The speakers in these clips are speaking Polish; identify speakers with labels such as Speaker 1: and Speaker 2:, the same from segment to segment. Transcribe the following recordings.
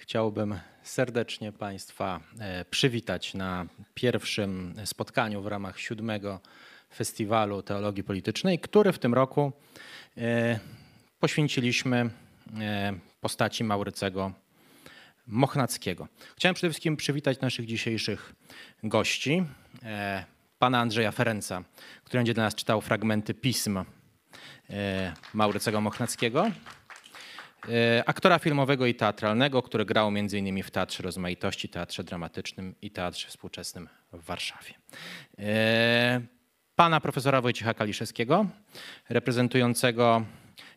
Speaker 1: Chciałbym serdecznie Państwa e, przywitać na pierwszym spotkaniu w ramach siódmego Festiwalu Teologii Politycznej, który w tym roku e, poświęciliśmy e, postaci Maurycego Mochnackiego. Chciałem przede wszystkim przywitać naszych dzisiejszych gości. Pana Andrzeja Ferenca, który będzie dla nas czytał fragmenty pism Maurycego Mochnackiego. E, aktora filmowego i teatralnego, który grał m.in. w Teatrze Rozmaitości, Teatrze Dramatycznym i Teatrze Współczesnym w Warszawie. E, pana profesora Wojciecha Kaliszewskiego, reprezentującego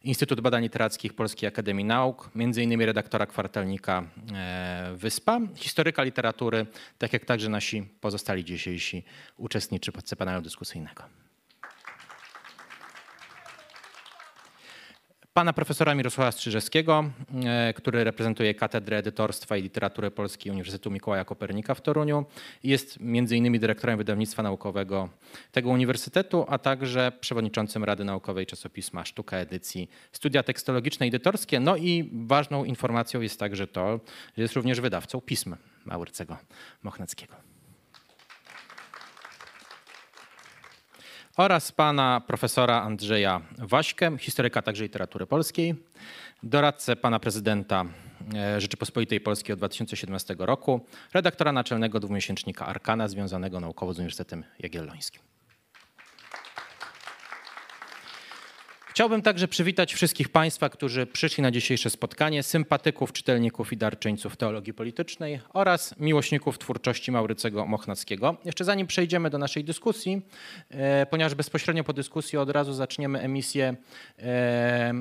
Speaker 1: Instytut Badań Literackich Polskiej Akademii Nauk, m.in. redaktora kwartalnika e, Wyspa, historyka literatury, tak jak także nasi pozostali dzisiejsi uczestniczy panelu dyskusyjnego. Pana profesora Mirosława Strzyżewskiego, e, który reprezentuje Katedrę Edytorstwa i Literatury Polskiej Uniwersytetu Mikołaja Kopernika w Toruniu. Jest m.in. dyrektorem wydawnictwa naukowego tego uniwersytetu, a także przewodniczącym Rady Naukowej czasopisma Sztuka Edycji Studia Tekstologiczne i Edytorskie. No i ważną informacją jest także to, że jest również wydawcą pism Maurycego Mochnackiego. Oraz pana profesora Andrzeja Waśkę, historyka także literatury polskiej, doradcę pana prezydenta e, Rzeczypospolitej Polskiej od 2017 roku, redaktora naczelnego dwumiesięcznika Arkana związanego naukowo z Uniwersytetem Jagiellońskim. Chciałbym także przywitać wszystkich Państwa, którzy przyszli na dzisiejsze spotkanie, sympatyków, czytelników i darczyńców teologii politycznej oraz miłośników twórczości Maurycego Mochnackiego. Jeszcze zanim przejdziemy do naszej dyskusji, e, ponieważ bezpośrednio po dyskusji od razu zaczniemy emisję e,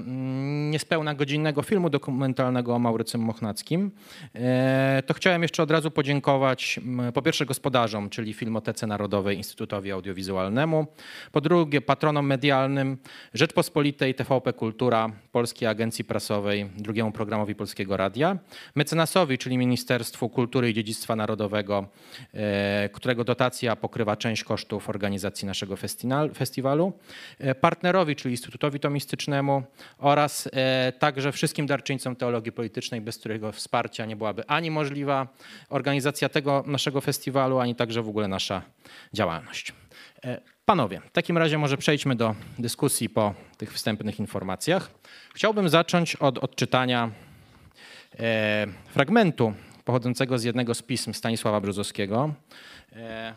Speaker 1: niespełna godzinnego filmu dokumentalnego o Maurycym Mochnackim, e, to chciałem jeszcze od razu podziękować po pierwsze gospodarzom, czyli Filmotece Narodowej Instytutowi Audiowizualnemu, po drugie patronom medialnym Rzeczpospolitej Rzeczpospolitej, TVP Kultura, Polskiej Agencji Prasowej, drugiemu programowi Polskiego Radia, mecenasowi, czyli Ministerstwu Kultury i Dziedzictwa Narodowego, e, którego dotacja pokrywa część kosztów organizacji naszego festiwalu, e, partnerowi, czyli Instytutowi Tomistycznemu oraz e, także wszystkim darczyńcom teologii politycznej, bez którego wsparcia nie byłaby ani możliwa organizacja tego naszego festiwalu, ani także w ogóle nasza działalność. Panowie, w takim razie może przejdźmy do dyskusji po tych wstępnych informacjach. Chciałbym zacząć od odczytania e, fragmentu pochodzącego z jednego z pism Stanisława Brzozowskiego. E,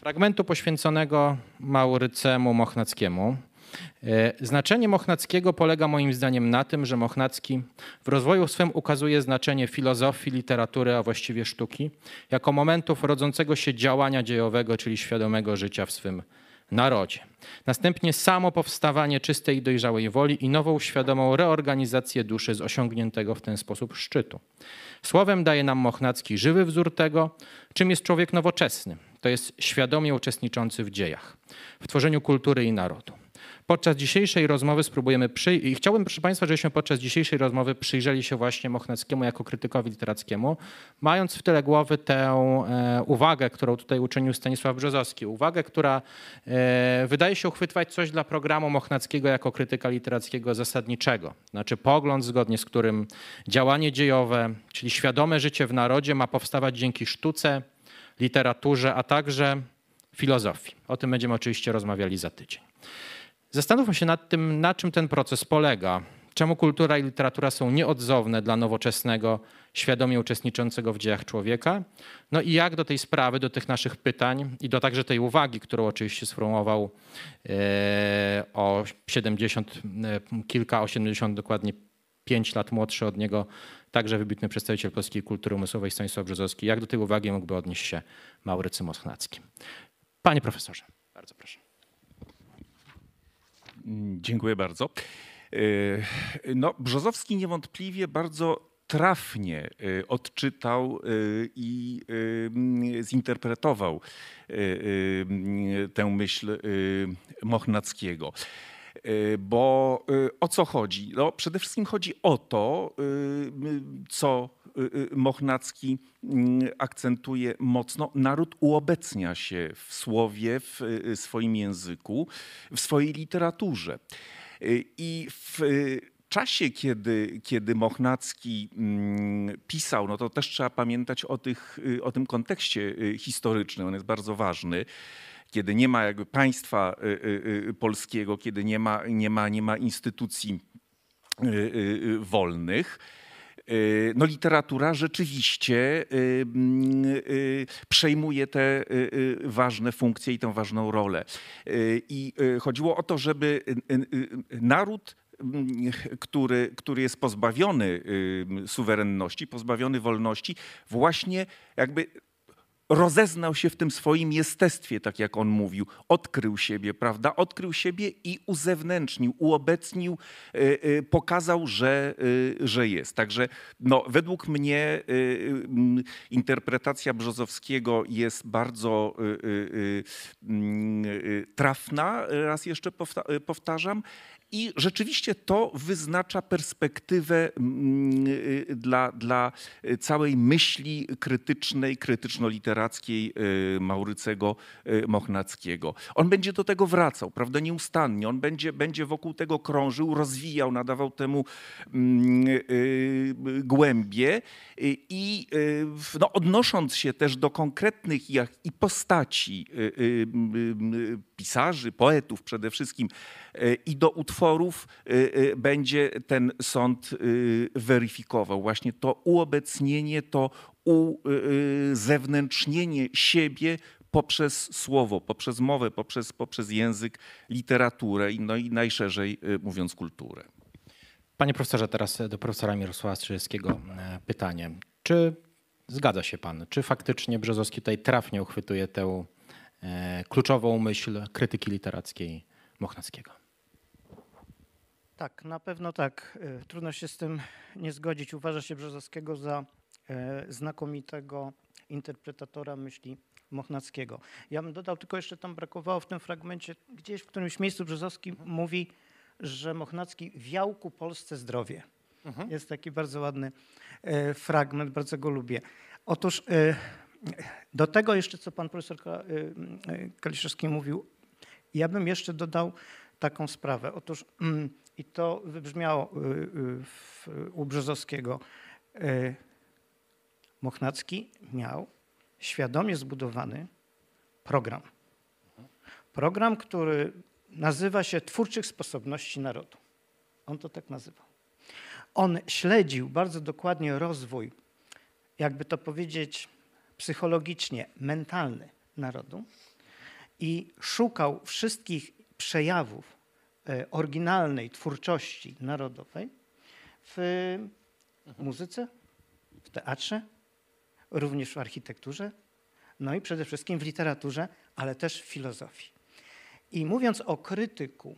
Speaker 1: fragmentu poświęconego Maurycemu Mochnackiemu. E, znaczenie Mochnackiego polega moim zdaniem na tym, że Mochnacki w rozwoju swym ukazuje znaczenie filozofii, literatury, a właściwie sztuki, jako momentów rodzącego się działania dziejowego, czyli świadomego życia w swym narodzie. Następnie samo powstawanie czystej i dojrzałej woli i nową świadomą reorganizację duszy z osiągniętego w ten sposób szczytu. Słowem daje nam Mochnacki żywy wzór tego, czym jest człowiek nowoczesny. To jest świadomie uczestniczący w dziejach, w tworzeniu kultury i narodu. Podczas dzisiejszej rozmowy spróbujemy przyjrzeć, i chciałbym, proszę Państwa, żebyśmy podczas dzisiejszej rozmowy przyjrzeli się właśnie Mochnackiemu jako krytykowi literackiemu, mając w tyle głowy tę e, uwagę, którą tutaj uczynił Stanisław Brzozowski. Uwagę, która e, wydaje się uchwytwać coś dla programu Mochnackiego jako krytyka literackiego zasadniczego. Znaczy pogląd, zgodnie z którym działanie dziejowe, czyli świadome życie w narodzie ma powstawać dzięki sztuce, literaturze, a także filozofii. O tym będziemy oczywiście rozmawiali za tydzień. Zastanówmy się nad tym, na czym ten proces polega. Czemu kultura i literatura są nieodzowne dla nowoczesnego, świadomie uczestniczącego w dziejach człowieka? No i jak do tej sprawy, do tych naszych pytań i do także tej uwagi, którą oczywiście sformułował e, o 70, e, kilka, o 70 dokładnie 5 lat młodszy od niego, także wybitny przedstawiciel polskiej kultury umysłowej Stanisław Brzozowski. Jak do tej uwagi mógłby odnieść się Maurycy Mochnacki? Panie profesorze, bardzo proszę.
Speaker 2: Dziękuję bardzo. E, no, Brzozowski niewątpliwie bardzo trafnie e, odczytał e, i zinterpretował tę myśl Mochnackiego. Bo o co chodzi? No, przede wszystkim chodzi o to, co Mochnacki akcentuje mocno. Naród uobecnia się w słowie, w swoim języku, w swojej literaturze. I w czasie, kiedy, kiedy Mochnacki mm, pisał, no to też trzeba pamiętać o, tych, y, o tym kontekście y, historycznym, on jest bardzo ważny kiedy nie ma jakby państwa polskiego, kiedy nie ma, nie ma, nie ma instytucji wolnych, no literatura rzeczywiście przejmuje te ważne funkcje i tę ważną rolę. I chodziło o to, żeby naród który, który jest pozbawiony suwerenności, pozbawiony wolności, właśnie jakby rozeznał się w tym swoim jestestwie, tak jak on mówił, odkrył siebie, prawda? Odkrył siebie i uzewnętrznił, uobecnił, y, y, pokazał, że, y, że jest. Także no, według mnie interpretacja Brzozowskiego jest bardzo trafna, raz jeszcze powtarzam, i rzeczywiście to wyznacza perspektywę mm, y, dla, dla całej myśli krytycznej, krytyczno-literackiej y, Maurycego y, Mochnackiego. On będzie do tego wracał, prawda, nieustannie. On będzie, będzie wokół tego krążył, rozwijał, nadawał temu mm, głębie i no, odnosząc się też do konkretnych jak i postaci pisarzy, poetów przede wszystkim i do utworów, y, y, będzie ten sąd weryfikował. Właśnie to uobecnienie, to uzewnętrznienie siebie poprzez słowo, poprzez mowę, poprzez, poprzez język, literaturę, no i najszerzej mówiąc kulturę.
Speaker 1: Panie profesorze, teraz do profesora Mirosława Strzeleckiego e, pytanie. Czy zgadza się pan, czy faktycznie Brzozowski tutaj trafnie uchwytuje tę e, kluczową myśl krytyki literackiej Mochnackiego?
Speaker 3: Tak, na pewno tak. E, trudno się z tym nie zgodzić. Uważa się Brzozowskiego za e, znakomitego interpretatora myśli Mochnackiego. Ja bym dodał, tylko jeszcze tam brakowało w tym fragmencie, gdzieś w którymś miejscu Brzozowski mówi, że Mochnacki wiał ku Polsce zdrowie. Mhm. Jest taki bardzo ładny e, fragment, bardzo go lubię. Otóż do tego jeszcze, co pan profesor Kaliszewski mówił, ja bym jeszcze dodał taką sprawę. Otóż mm, i to wybrzmiało y, y, u Brzozowskiego. Y, Mochnacki miał świadomie zbudowany program. Program, który nazywa się Twórczych Sposobności Narodu. On to tak nazywał. On śledził bardzo dokładnie rozwój, jakby to powiedzieć psychologicznie, mentalny narodu i szukał wszystkich przejawów oryginalnej twórczości narodowej w muzyce, w teatrze, również w architekturze, no i przede wszystkim w literaturze, ale też w filozofii. I mówiąc o krytyku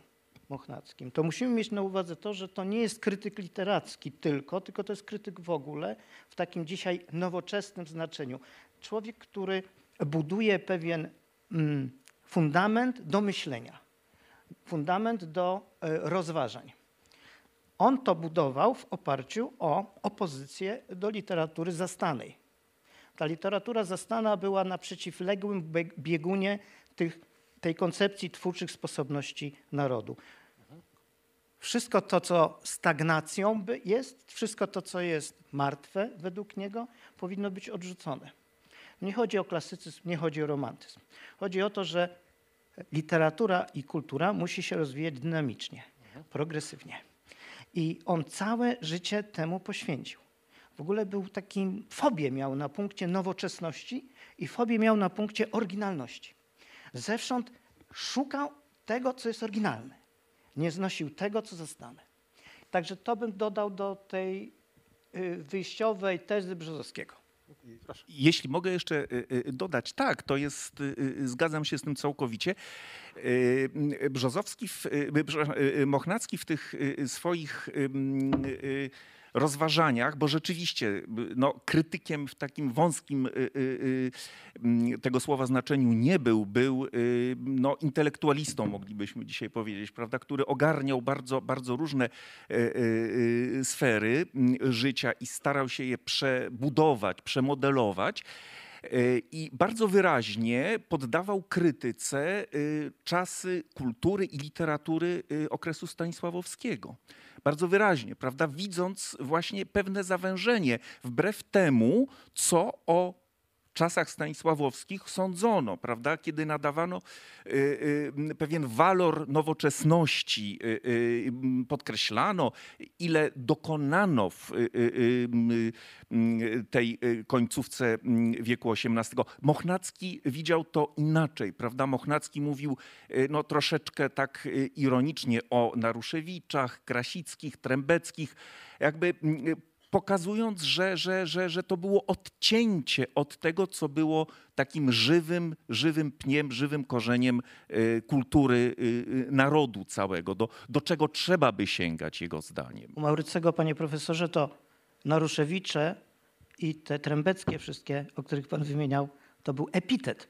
Speaker 3: Mochnackim, to musimy mieć na uwadze to, że to nie jest krytyk literacki tylko, tylko to jest krytyk w ogóle w takim dzisiaj nowoczesnym znaczeniu. Człowiek, który buduje pewien mm, fundament do myślenia fundament do e, rozważań. On to budował w oparciu o opozycję do literatury zastanej. Ta literatura zastana była na przeciwległym biegunie tych, tej koncepcji twórczych sposobności narodu. Wszystko to, co stagnacją jest, wszystko to, co jest martwe według niego, powinno być odrzucone. Nie chodzi o klasycyzm, nie chodzi o romantyzm. Chodzi o to, że literatura i kultura musi się rozwijać dynamicznie, progresywnie. I on całe życie temu poświęcił. W ogóle był takim, fobię miał na punkcie nowoczesności i fobię miał na punkcie oryginalności. Zewsząd szukał tego, co jest oryginalne. Nie znosił tego, co zostane. Także to bym dodał do tej y, wyjściowej tezy Brzozowskiego.
Speaker 2: Jeśli mogę jeszcze y, y, dodać, tak, to jest, y, zgadzam się z tym całkowicie. Brzozowski, w, Mochnacki w tych swoich rozważaniach, bo rzeczywiście no, krytykiem w takim wąskim y, y, y, tego słowa znaczeniu nie był, był no, intelektualistą, moglibyśmy dzisiaj powiedzieć, prawda, który ogarniał bardzo, bardzo różne sfery życia i starał się je przebudować, przemodelować. I bardzo wyraźnie poddawał krytyce czasy kultury i literatury okresu stanisławowskiego bardzo wyraźnie, prawda, widząc właśnie pewne zawężenie, wbrew temu, co o czasach stanisławowskich sądzono, prawda, kiedy nadawano y, y, pewien walor nowoczesności, y, podkreślano, ile dokonano w tej końcówce wieku XVIII. Mochnacki widział to inaczej, prawda? Mochnacki mówił no, troszeczkę tak ironicznie o Naruszewiczach, Krasickich, Trębeckich, jakby pokazując, że, że, że, że to było odcięcie od tego, co było takim żywym, żywym pniem, żywym korzeniem y, kultury y, y, narodu całego, do, do czego trzeba by sięgać jego zdaniem.
Speaker 3: U Maurycego, panie profesorze, to Naruszewicze i te trębeckie wszystkie, o których pan wymieniał, to był epitet.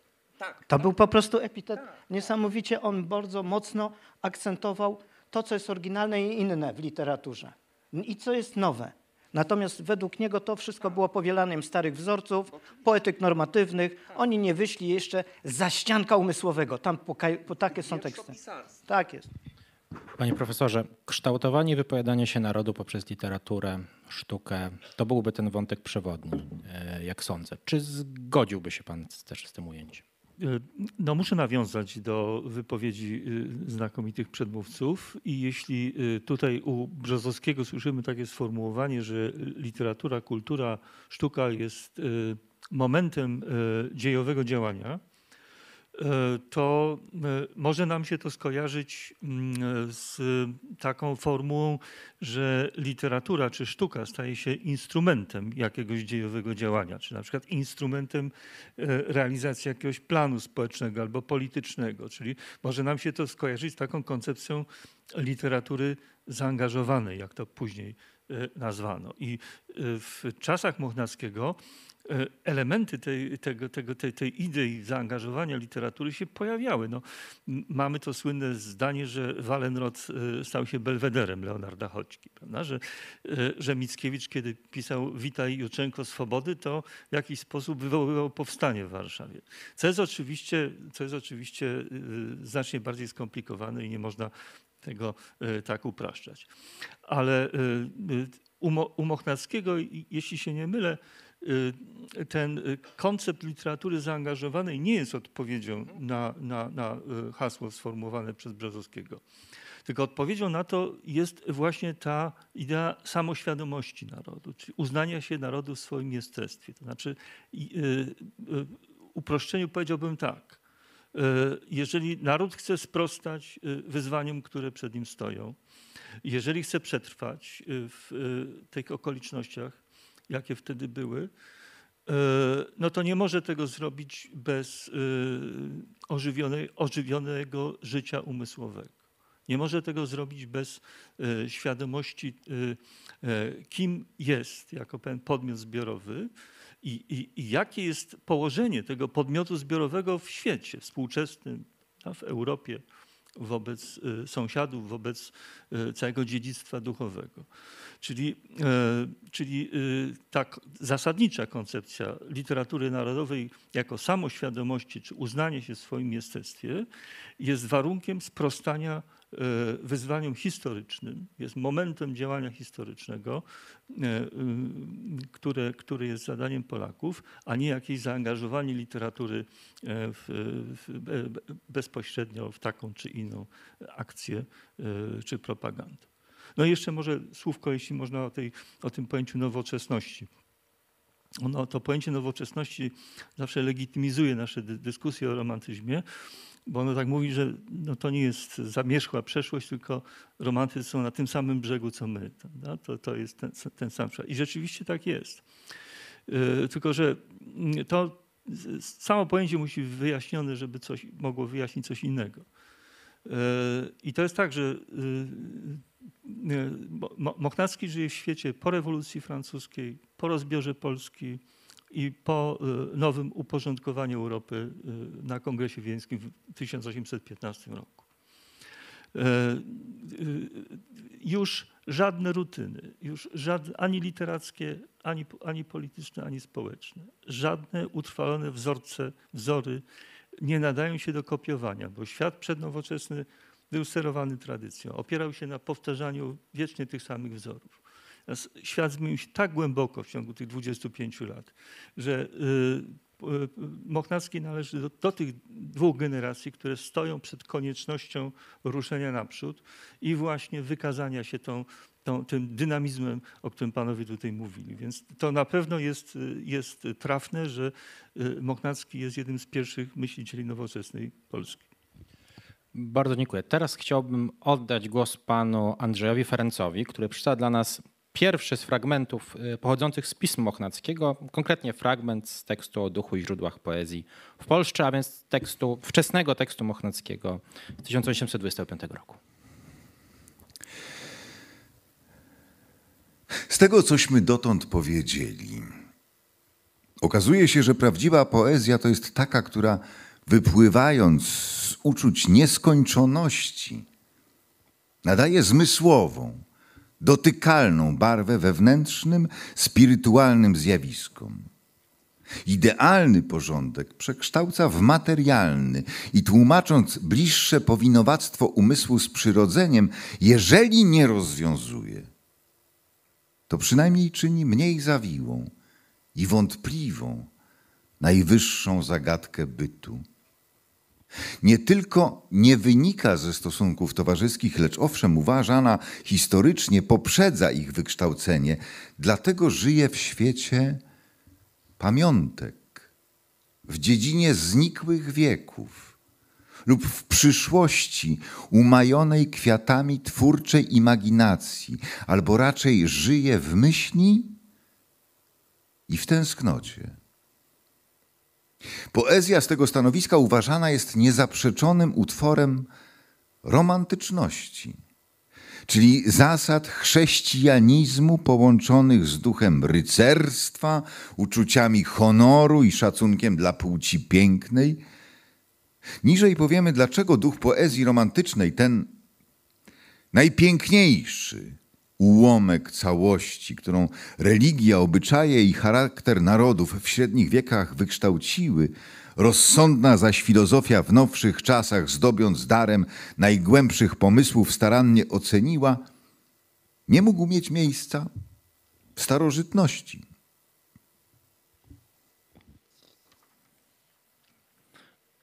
Speaker 3: To był po prostu epitet. Niesamowicie on bardzo mocno akcentował to, co jest oryginalne i inne w literaturze. I co jest nowe. Natomiast według niego to wszystko było powielaniem starych wzorców, poetyk normatywnych. Oni nie wyszli jeszcze za ścianka umysłowego. Tam po takie są teksty. Tak jest.
Speaker 1: Panie profesorze, kształtowanie i wypowiadanie się narodu poprzez literaturę, sztukę, to byłby ten wątek przewodni, e, jak sądzę. Czy zgodziłby się pan też z tym ujęciem?
Speaker 4: E, No, muszę nawiązać do wypowiedzi y, znakomitych przedmówców i jeśli y, tutaj u Brzozowskiego słyszymy takie sformułowanie, że literatura, kultura, sztuka jest momentem dziejowego działania, to y, może nam się to skojarzyć mm, z taką formułą, że literatura czy sztuka staje się instrumentem jakiegoś dziejowego działania, czy na przykład instrumentem e, realizacji jakiegoś planu społecznego albo politycznego. Czyli może nam się to skojarzyć z taką koncepcją literatury zaangażowanej, jak to później e, nazwano. I e, w czasach Mochnackiego e, elementy tej, tego, tego, tej, tej idei zaangażowania literatury się pojawiały. No, mamy to słynne zdanie, że Wallenrod e, stał się belwederem Leonarda Choćki, prawda? Że, e, że Mickiewicz, kiedy pisał Witaj Juczenko Swobody, to w jakiś sposób wywoływał powstanie w Warszawie. Co jest oczywiście, co jest oczywiście e, znacznie bardziej skomplikowane i nie można tego e, tak upraszczać. Ale e, e, u u Mochnackiego, jeśli się nie mylę, ten y, koncept literatury zaangażowanej nie jest odpowiedzią na, na, na y, hasło sformułowane przez Brzozowskiego. Tylko odpowiedzią na to jest właśnie ta idea samoświadomości narodu, czyli uznania się narodu w swoim jestestwie. To znaczy, y, y, uproszczeniu powiedziałbym tak. y, Jeżeli naród chce sprostać y, wyzwaniom, które przed nim stoją, jeżeli chce przetrwać y, w y, tych okolicznościach, jakie wtedy były, y, no to nie może tego zrobić bez y, ożywionej, ożywionego życia umysłowego. Nie może tego zrobić bez y, świadomości, kim jest jako pewien podmiot zbiorowy i, i, i jakie jest położenie tego podmiotu zbiorowego w świecie współczesnym, w Europie, wobec y, sąsiadów, wobec y, całego dziedzictwa duchowego. Czyli, e, czyli y, ta zasadnicza koncepcja literatury narodowej jako samoświadomości czy uznanie się w swoim jestestwie jest warunkiem sprostania e, wyzwaniom historycznym, jest momentem działania historycznego, e, y, które, które jest zadaniem Polaków, a nie jakieś zaangażowanie literatury e, w, w, be- be- bezpośrednio w taką czy inną akcję czy propagandę. No i jeszcze może słówko, jeśli można, o, tej, o tym pojęciu nowoczesności. Ono, to pojęcie nowoczesności zawsze legitymizuje nasze dy- dyskusje o romantyzmie, bo ono tak mówi, że no to nie jest zamierzchła przeszłość, tylko romantycy są na tym samym brzegu, co my. To, to jest ten, ten sam świat. I rzeczywiście tak jest. Yy, Tylko, że mm, to samo pojęcie musi być wyjaśnione, żeby coś mogło wyjaśnić coś innego. Yy, I to jest tak, że yy, Mo- Mo- Mochnacki żyje w świecie po rewolucji francuskiej, po rozbiorze Polski i po y, nowym uporządkowaniu Europy y, na Kongresie Wieńskim w 1815 roku. Y, Już żadne rutyny, już żadne, ani literackie, ani, ani polityczne, ani społeczne, żadne utrwalone wzorce, wzory nie nadają się do kopiowania, bo świat przednowoczesny był sterowany tradycją, opierał się na powtarzaniu wiecznie tych samych wzorów. Świat zmienił się tak głęboko w ciągu tych 25 lat, że y, y, Mochnacki należy do, do tych dwóch generacji, które stoją przed koniecznością ruszenia naprzód i właśnie wykazania się tą, tą, tym dynamizmem, o którym panowie tutaj mówili. Więc to na pewno jest, y, jest trafne, że y, Mochnacki jest jednym z pierwszych myślicieli nowoczesnej Polski.
Speaker 1: Bardzo dziękuję. Teraz chciałbym oddać głos panu Andrzejowi Ferencowi, który przeczyta dla nas pierwszy z fragmentów y, pochodzących z pism Mochnackiego, konkretnie fragment z tekstu o duchu i źródłach poezji w Polsce, a więc tekstu, wczesnego tekstu Mochnackiego z 1825 roku.
Speaker 5: Z tego, cośmy dotąd powiedzieli, okazuje się, że prawdziwa poezja to jest taka, która wypływając z uczuć nieskończoności, nadaje zmysłową, dotykalną barwę wewnętrznym, spirytualnym zjawiskom. Idealny porządek przekształca w materialny i tłumacząc bliższe powinowactwo umysłu z przyrodzeniem, jeżeli nie rozwiązuje, to przynajmniej czyni mniej zawiłą i wątpliwą najwyższą zagadkę bytu. Nie tylko nie wynika ze stosunków towarzyskich, lecz owszem uważana historycznie poprzedza ich wykształcenie, dlatego żyje w świecie pamiątek, w dziedzinie znikłych wieków lub w przyszłości umajonej kwiatami twórczej imaginacji, albo raczej żyje w myśli i w tęsknocie. Poezja z tego stanowiska uważana jest niezaprzeczonym utworem romantyczności, czyli zasad chrześcijanizmu połączonych z duchem rycerstwa, uczuciami honoru i szacunkiem dla płci pięknej. Niżej powiemy, dlaczego duch poezji romantycznej, ten najpiękniejszy, ułomek całości, którą religia, obyczaje i charakter narodów w średnich wiekach wykształciły, rozsądna zaś filozofia w nowszych czasach, zdobiąc darem najgłębszych pomysłów, starannie oceniła, nie mógł mieć miejsca w starożytności.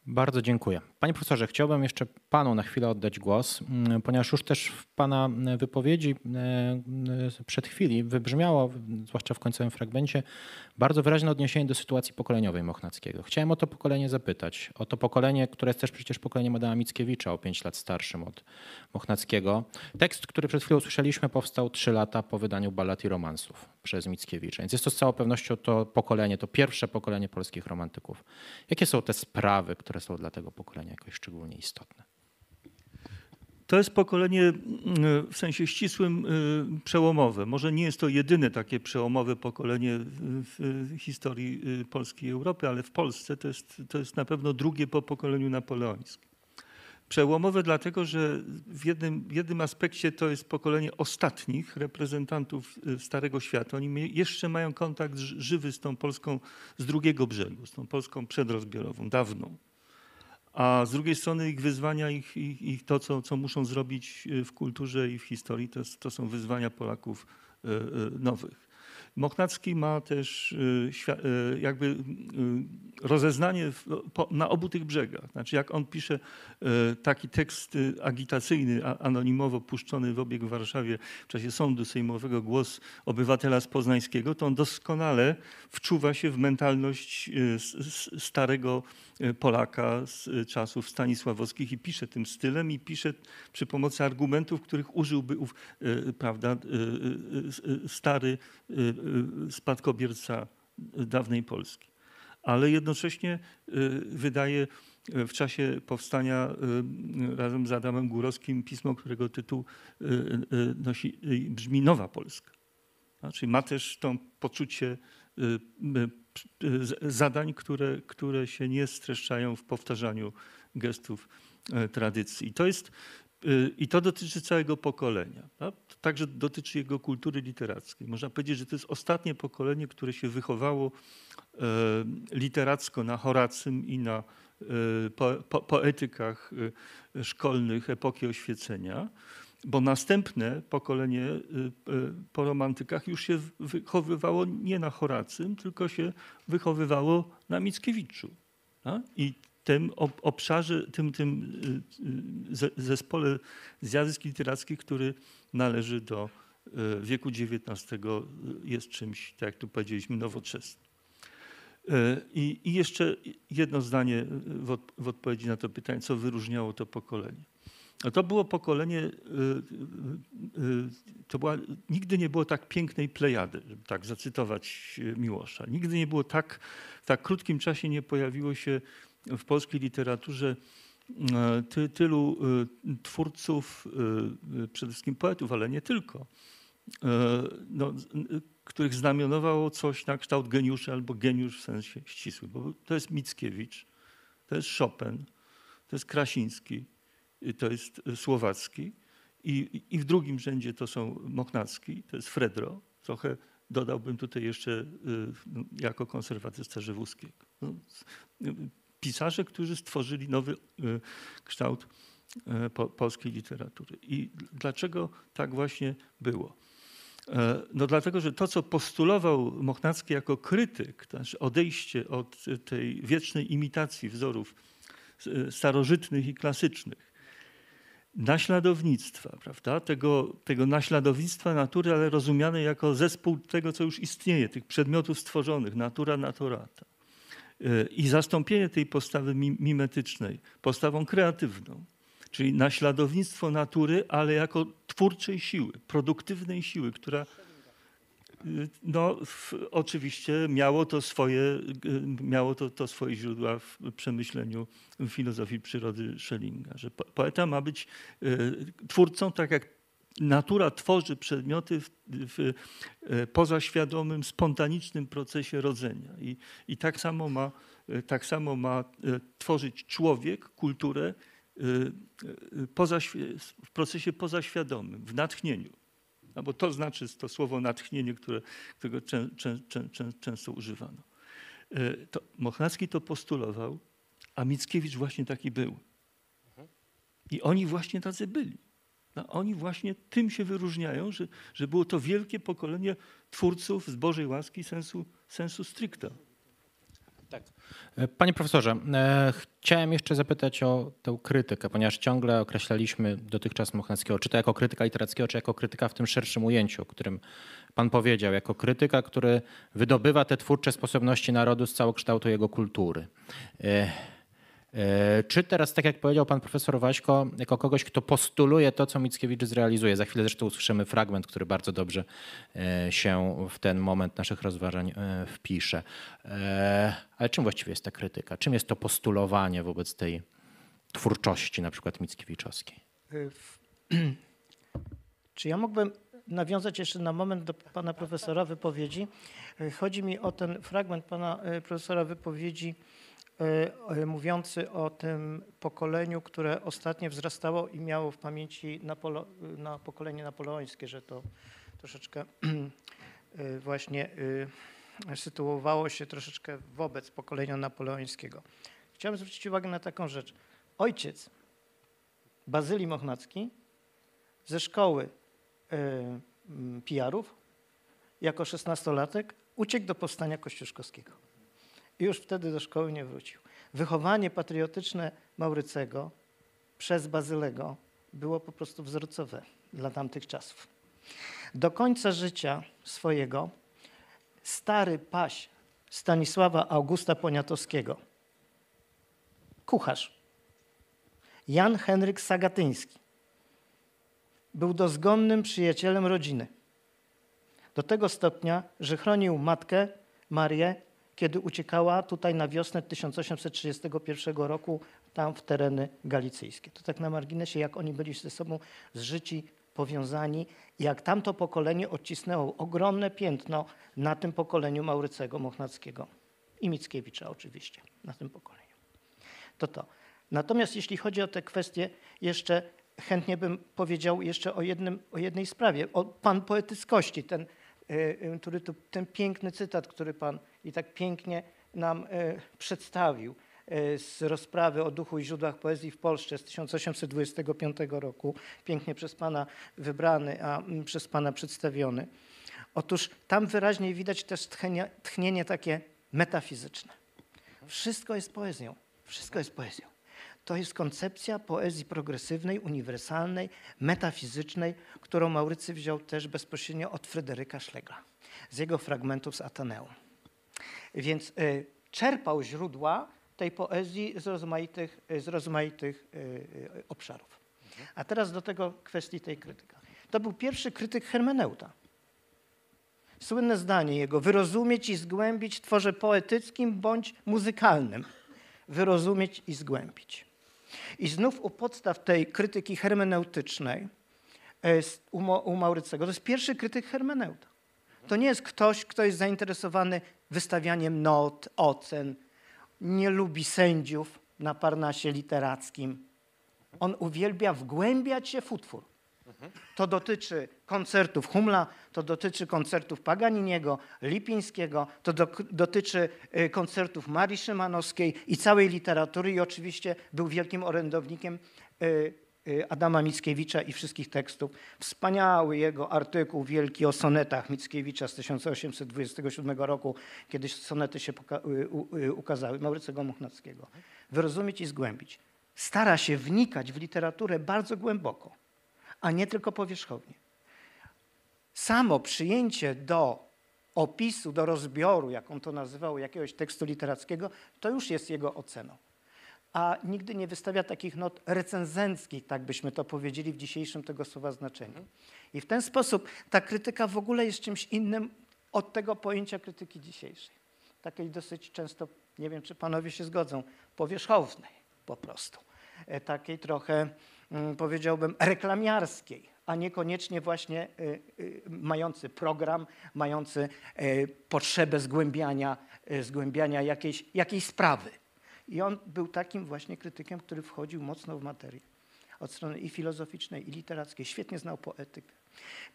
Speaker 1: Bardzo dziękuję. Panie profesorze, chciałbym jeszcze panu na chwilę oddać głos, mm, ponieważ już też w pana wypowiedzi e, e, przed chwili wybrzmiało, zwłaszcza w końcowym fragmencie, bardzo wyraźne odniesienie do sytuacji pokoleniowej Mochnackiego. Chciałem o to pokolenie zapytać, o to pokolenie, które jest też przecież pokoleniem Adama Mickiewicza, o 5 lat starszym od Mochnackiego. Tekst, który przed chwilą usłyszeliśmy, powstał 3 lata po wydaniu ballad i romansów przez Mickiewicza. Więc jest to z całą pewnością to pokolenie, to pierwsze pokolenie polskich romantyków. Jakie są te sprawy, które są dla tego pokolenia jakoś szczególnie istotne?
Speaker 4: To jest pokolenie mm, w sensie ścisłym y, przełomowe. Może nie jest to jedyne takie przełomowe pokolenie w historii y, Polski i Europy, ale w Polsce to jest, to jest na pewno drugie po pokoleniu napoleońskim. Przełomowe dlatego, że w jednym, jednym aspekcie to jest pokolenie ostatnich reprezentantów y, Starego Świata. Oni jeszcze mają kontakt żywy z tą Polską z drugiego brzegu, z tą Polską przedrozbiorową, dawną a z drugiej strony ich wyzwania, ich, ich, ich to, co, co muszą zrobić y, w kulturze i w historii, to, to są wyzwania Polaków y, y, nowych. Mochnacki ma też jakby rozeznanie na obu tych brzegach. Znaczy jak on pisze taki tekst agitacyjny, anonimowo puszczony w obieg w Warszawie w czasie sądu sejmowego Głos Obywatela z Poznańskiego, to on doskonale wczuwa się w mentalność starego Polaka z czasów stanisławowskich i pisze tym stylem i pisze przy pomocy argumentów, których użyłby prawda, stary spadkobierca dawnej Polski. Ale jednocześnie wydaje w czasie powstania razem z Adamem Górowskim pismo, którego tytuł nosi, brzmi Nowa Polska. Znaczy ma też to poczucie zadań, które, które się nie streszczają w powtarzaniu gestów tradycji. To, jest, i to dotyczy całego pokolenia. To także dotyczy jego kultury literackiej. Można powiedzieć, że to jest ostatnie pokolenie, które się wychowało e, literacko na Horacym i na po, po, poetykach y, szkolnych epoki oświecenia, bo następne pokolenie y, y, po romantykach już się wychowywało nie na Horacym, tylko się wychowywało na Mickiewiczu. I tym obszarze, tym, tym zespole zjawisk literackich, który należy do wieku XIX, jest czymś, tak jak tu powiedzieliśmy, nowoczesnym. I, I, jeszcze jedno zdanie w, od, w, odpowiedzi na to pytanie, co wyróżniało to pokolenie. No to było pokolenie, to była, nigdy nie było tak pięknej plejady, żeby tak zacytować Miłosza. Nigdy nie było tak, w tak krótkim czasie nie pojawiło się w polskiej literaturze ty, tylu twórców, przede wszystkim poetów, ale nie tylko. No, których znamionowało coś na kształt geniusza albo geniusz w sensie ścisłym. Bo to jest Mickiewicz, to jest Chopin, to jest Krasiński, to jest Słowacki i, i w drugim rzędzie to są Mochnacki, to jest Fredro. Trochę dodałbym tutaj jeszcze no, jako konserwatysta Żywuskiego. No, pisarze, którzy stworzyli nowy y, kształt y, polskiej literatury. I dlaczego tak właśnie było? E, no dlatego, że to, co postulował Mochnacki jako krytyk, to znaczy odejście od tej wiecznej imitacji wzorów e, starożytnych i klasycznych, naśladownictwa, prawda? Tego, tego naśladownictwa natury, ale rozumiane jako zespół tego, co już istnieje, tych przedmiotów stworzonych, natura naturata. E, I zastąpienie tej postawy mimetycznej postawą kreatywną, czyli naśladownictwo natury, ale jako twórczej siły, produktywnej siły, która y, no, w, oczywiście miało to swoje, y, miało to, to swoje źródła w przemyśleniu filozofii przyrody Schellinga, że poeta ma być y, twórcą tak jak natura tworzy przedmioty w, w pozaświadomym, spontanicznym procesie rodzenia. I, i tak, samo ma, tak samo ma tworzyć człowiek kulturę poza, w procesie pozaświadomym, w natchnieniu. No bo to znaczy to słowo natchnienie, które, którego czę, czę, czę, często używano. To Mochnacki to postulował, a Mickiewicz właśnie taki był. I oni właśnie tacy byli. No, oni właśnie tym się wyróżniają, że, że było to wielkie pokolenie twórców z Bożej łaski sensu, sensu stricta.
Speaker 1: Tak. E, panie profesorze, e, chciałem jeszcze zapytać o tę krytykę, ponieważ ciągle określaliśmy dotychczas Mochnackiego, czy to jako krytyka literackiego, czy jako krytyka w tym szerszym ujęciu, o którym pan powiedział, jako krytyka, który wydobywa te twórcze sposobności narodu z całokształtu jego kultury. E, czy teraz, tak jak powiedział pan profesor Waśko, jako kogoś, kto postuluje to, co Mickiewicz zrealizuje? Za chwilę zresztą usłyszymy fragment, który bardzo dobrze e, się w ten moment naszych rozważań e, wpisze. Ale czym właściwie jest ta krytyka? Czym jest to postulowanie wobec tej twórczości, na przykład Mickiewiczowskiej?
Speaker 3: Czy ja mógłbym nawiązać jeszcze na moment do pana profesora wypowiedzi? Chodzi mi o ten fragment pana profesora wypowiedzi E, e, mówiący o tym pokoleniu, które ostatnio wzrastało i miało w pamięci Napolo na pokolenie napoleońskie, że to troszeczkę właśnie sytuowało się troszeczkę wobec pokolenia napoleońskiego. Chciałem zwrócić uwagę na taką rzecz. Ojciec Bazylii Mochnacki ze szkoły PR-ów jako szesnastolatek uciekł do powstania kościuszkowskiego i już wtedy do szkoły nie wrócił. Wychowanie patriotyczne Maurycego przez Bazylego było po prostu wzorcowe dla tamtych czasów. Do końca życia swojego stary paś Stanisława Augusta Poniatowskiego, kucharz, Jan Henryk Sagatyński, był dozgonnym przyjacielem rodziny. Do tego stopnia, że chronił matkę Marię kiedy uciekała tutaj na wiosnę 1831 roku tam w tereny galicyjskie. To tak na marginesie, jak oni byli ze sobą zżyci, powiązani jak tamto pokolenie odcisnęło ogromne piętno na tym pokoleniu Maurycego Mochnackiego i Mickiewicza oczywiście, na tym pokoleniu. To to. Natomiast jeśli chodzi o te kwestie, jeszcze chętnie bym powiedział jeszcze o, jednym, o jednej sprawie, o pan poetyckości, ten, y, y, który tu, ten piękny cytat, który pan i tak pięknie nam e, przedstawił. e, z rozprawy o duchu i źródłach poezji w Polsce z 1825 roku, pięknie przez Pana wybrany, a przez Pana przedstawiony. Otóż tam wyraźnie widać też tchnienie, tchnienie takie metafizyczne. Wszystko jest poezją. Wszystko jest poezją. To jest koncepcja poezji progresywnej, uniwersalnej, metafizycznej, którą Maurycy wziął też bezpośrednio od Fryderyka Szlegla, z jego fragmentów z Ateneum. Więc y, czerpał źródła tej poezji z rozmaitych, z rozmaitych y, y, obszarów. A teraz do tego kwestii tej krytyka. To był pierwszy krytyk hermeneuta. Słynne zdanie jego, wyrozumieć i zgłębić w tworze poetyckim bądź muzykalnym. Wyrozumieć i zgłębić. I znów u podstaw tej krytyki hermeneutycznej u Maurycego, to jest pierwszy krytyk hermeneuta. To nie jest ktoś, kto jest zainteresowany wystawianiem not, ocen, nie lubi sędziów na parnasie literackim. On uwielbia wgłębiać się w utwór. To dotyczy koncertów Humla, to dotyczy koncertów Paganiniego, Lipińskiego, to do, dotyczy y, koncertów Marii Szymanowskiej i całej literatury i oczywiście był wielkim orędownikiem y, Adama Mickiewicza i wszystkich tekstów. Wspaniały jego artykuł wielki o sonetach Mickiewicza z 1827 roku, kiedy sonety się ukazały, Maurycego Muchnackiego. Wyrozumieć i zgłębić. Stara się wnikać w literaturę bardzo głęboko a nie tylko powierzchownie. Samo przyjęcie do opisu, do rozbioru, jak on to nazywał, jakiegoś tekstu literackiego, to już jest jego oceną. A nigdy nie wystawia takich not recenzenckich, tak byśmy to powiedzieli w dzisiejszym tego słowa znaczeniu. I w ten sposób ta krytyka w ogóle jest czymś innym od tego pojęcia krytyki dzisiejszej. Takiej dosyć często, nie wiem czy panowie się zgodzą, powierzchownej po prostu. E, takiej trochę Mm, powiedziałbym, reklamiarskiej, a niekoniecznie właśnie y, y, mający program, mający potrzebę zgłębiania, zgłębiania jakiejś, jakiejś sprawy. I on był takim właśnie krytykiem, który wchodził mocno w materię od strony i filozoficznej, i literackiej. Świetnie znał poetykę.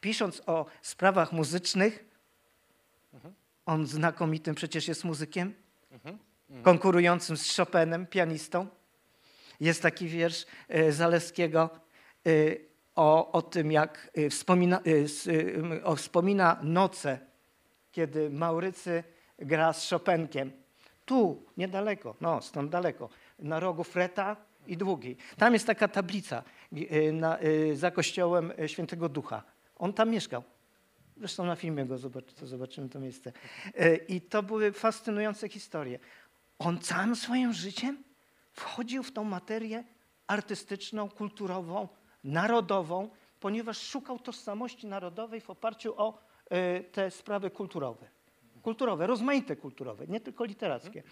Speaker 3: Pisząc o sprawach muzycznych, on znakomitym przecież jest muzykiem, konkurującym z Chopinem, pianistą. Jest taki wiersz e, Zaleskiego e, o, o tym, jak e, wspomina, o, wspomina noce, kiedy Maurycy gra z Chopinkiem. Tu, niedaleko, no stąd daleko, na rogu Freta i Długiej. Tam jest taka tablica na, za kościołem Świętego Ducha. On tam mieszkał. Zresztą na filmie go zobaczy, zobaczymy to miejsce. I to były fascynujące historie. On całym swoim życiem wchodził w tą materię artystyczną, kulturową, narodową, ponieważ szukał tożsamości narodowej w oparciu o te sprawy kulturowe. Kulturowe, rozmaite kulturowe, nie tylko literackie.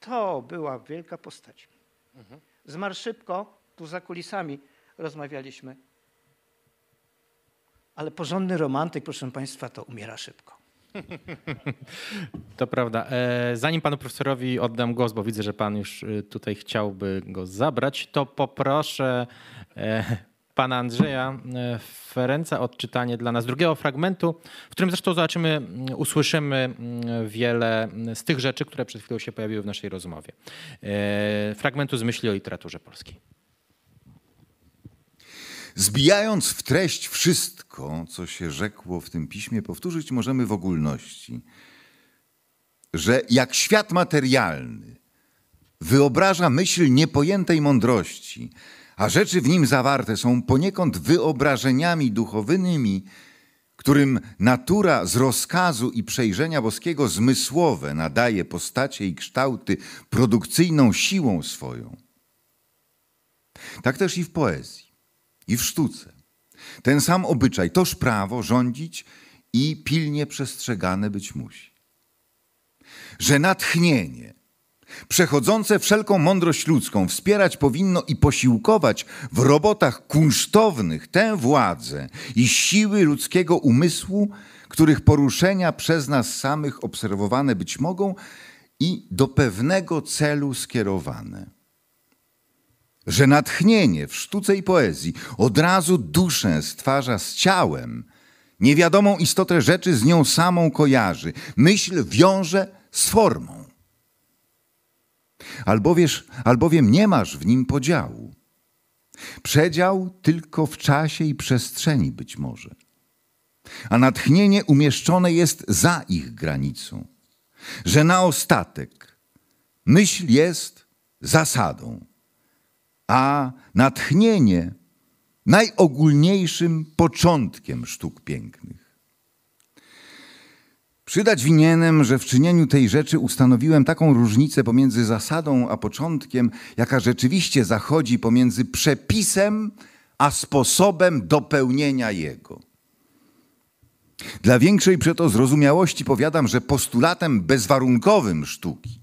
Speaker 3: To była wielka postać. Zmarł szybko, tu za kulisami rozmawialiśmy. Ale porządny romantyk, proszę Państwa, to umiera szybko.
Speaker 1: To prawda. E, zanim panu profesorowi oddam głos, bo widzę, że pan już e, tutaj chciałby go zabrać, to poproszę e, pana Andrzeja Ferenca o odczytanie dla nas drugiego fragmentu, w którym zresztą zobaczymy, usłyszymy wiele z tych rzeczy, które przed chwilą się pojawiły w naszej rozmowie. Fragmentu z myśli o literaturze polskiej.
Speaker 5: Zbijając w treść wszystko, co się rzekło w tym piśmie, powtórzyć możemy w ogólności, że jak świat materialny wyobraża myśl niepojętej mądrości, a rzeczy w nim zawarte są poniekąd wyobrażeniami duchowymi, którym natura z rozkazu i przejrzenia boskiego zmysłowe nadaje postacie i kształty produkcyjną siłą swoją. Tak też i w poezji i w sztuce. Ten sam obyczaj, toż prawo rządzić i pilnie przestrzegane być musi. Że natchnienie, przechodzące wszelką mądrość ludzką, wspierać powinno i posiłkować w robotach kunsztownych tę władzę i siły ludzkiego umysłu, których poruszenia przez nas samych obserwowane być mogą i do pewnego celu skierowane że natchnienie w sztuce i poezji od razu duszę stwarza z ciałem, niewiadomą istotę rzeczy z nią samą kojarzy, myśl wiąże z formą. Albowiesz, albowiem nie masz w nim podziału. Przedział tylko w czasie i przestrzeni być może, a natchnienie umieszczone jest za ich granicą, że na ostatek myśl jest zasadą, a natchnienie najogólniejszym początkiem sztuk pięknych. Przydać winienem, że w czynieniu tej rzeczy ustanowiłem taką różnicę pomiędzy zasadą a początkiem, jaka rzeczywiście zachodzi pomiędzy przepisem a sposobem dopełnienia jego. Dla większej przeto zrozumiałości powiadam, że postulatem bezwarunkowym sztuki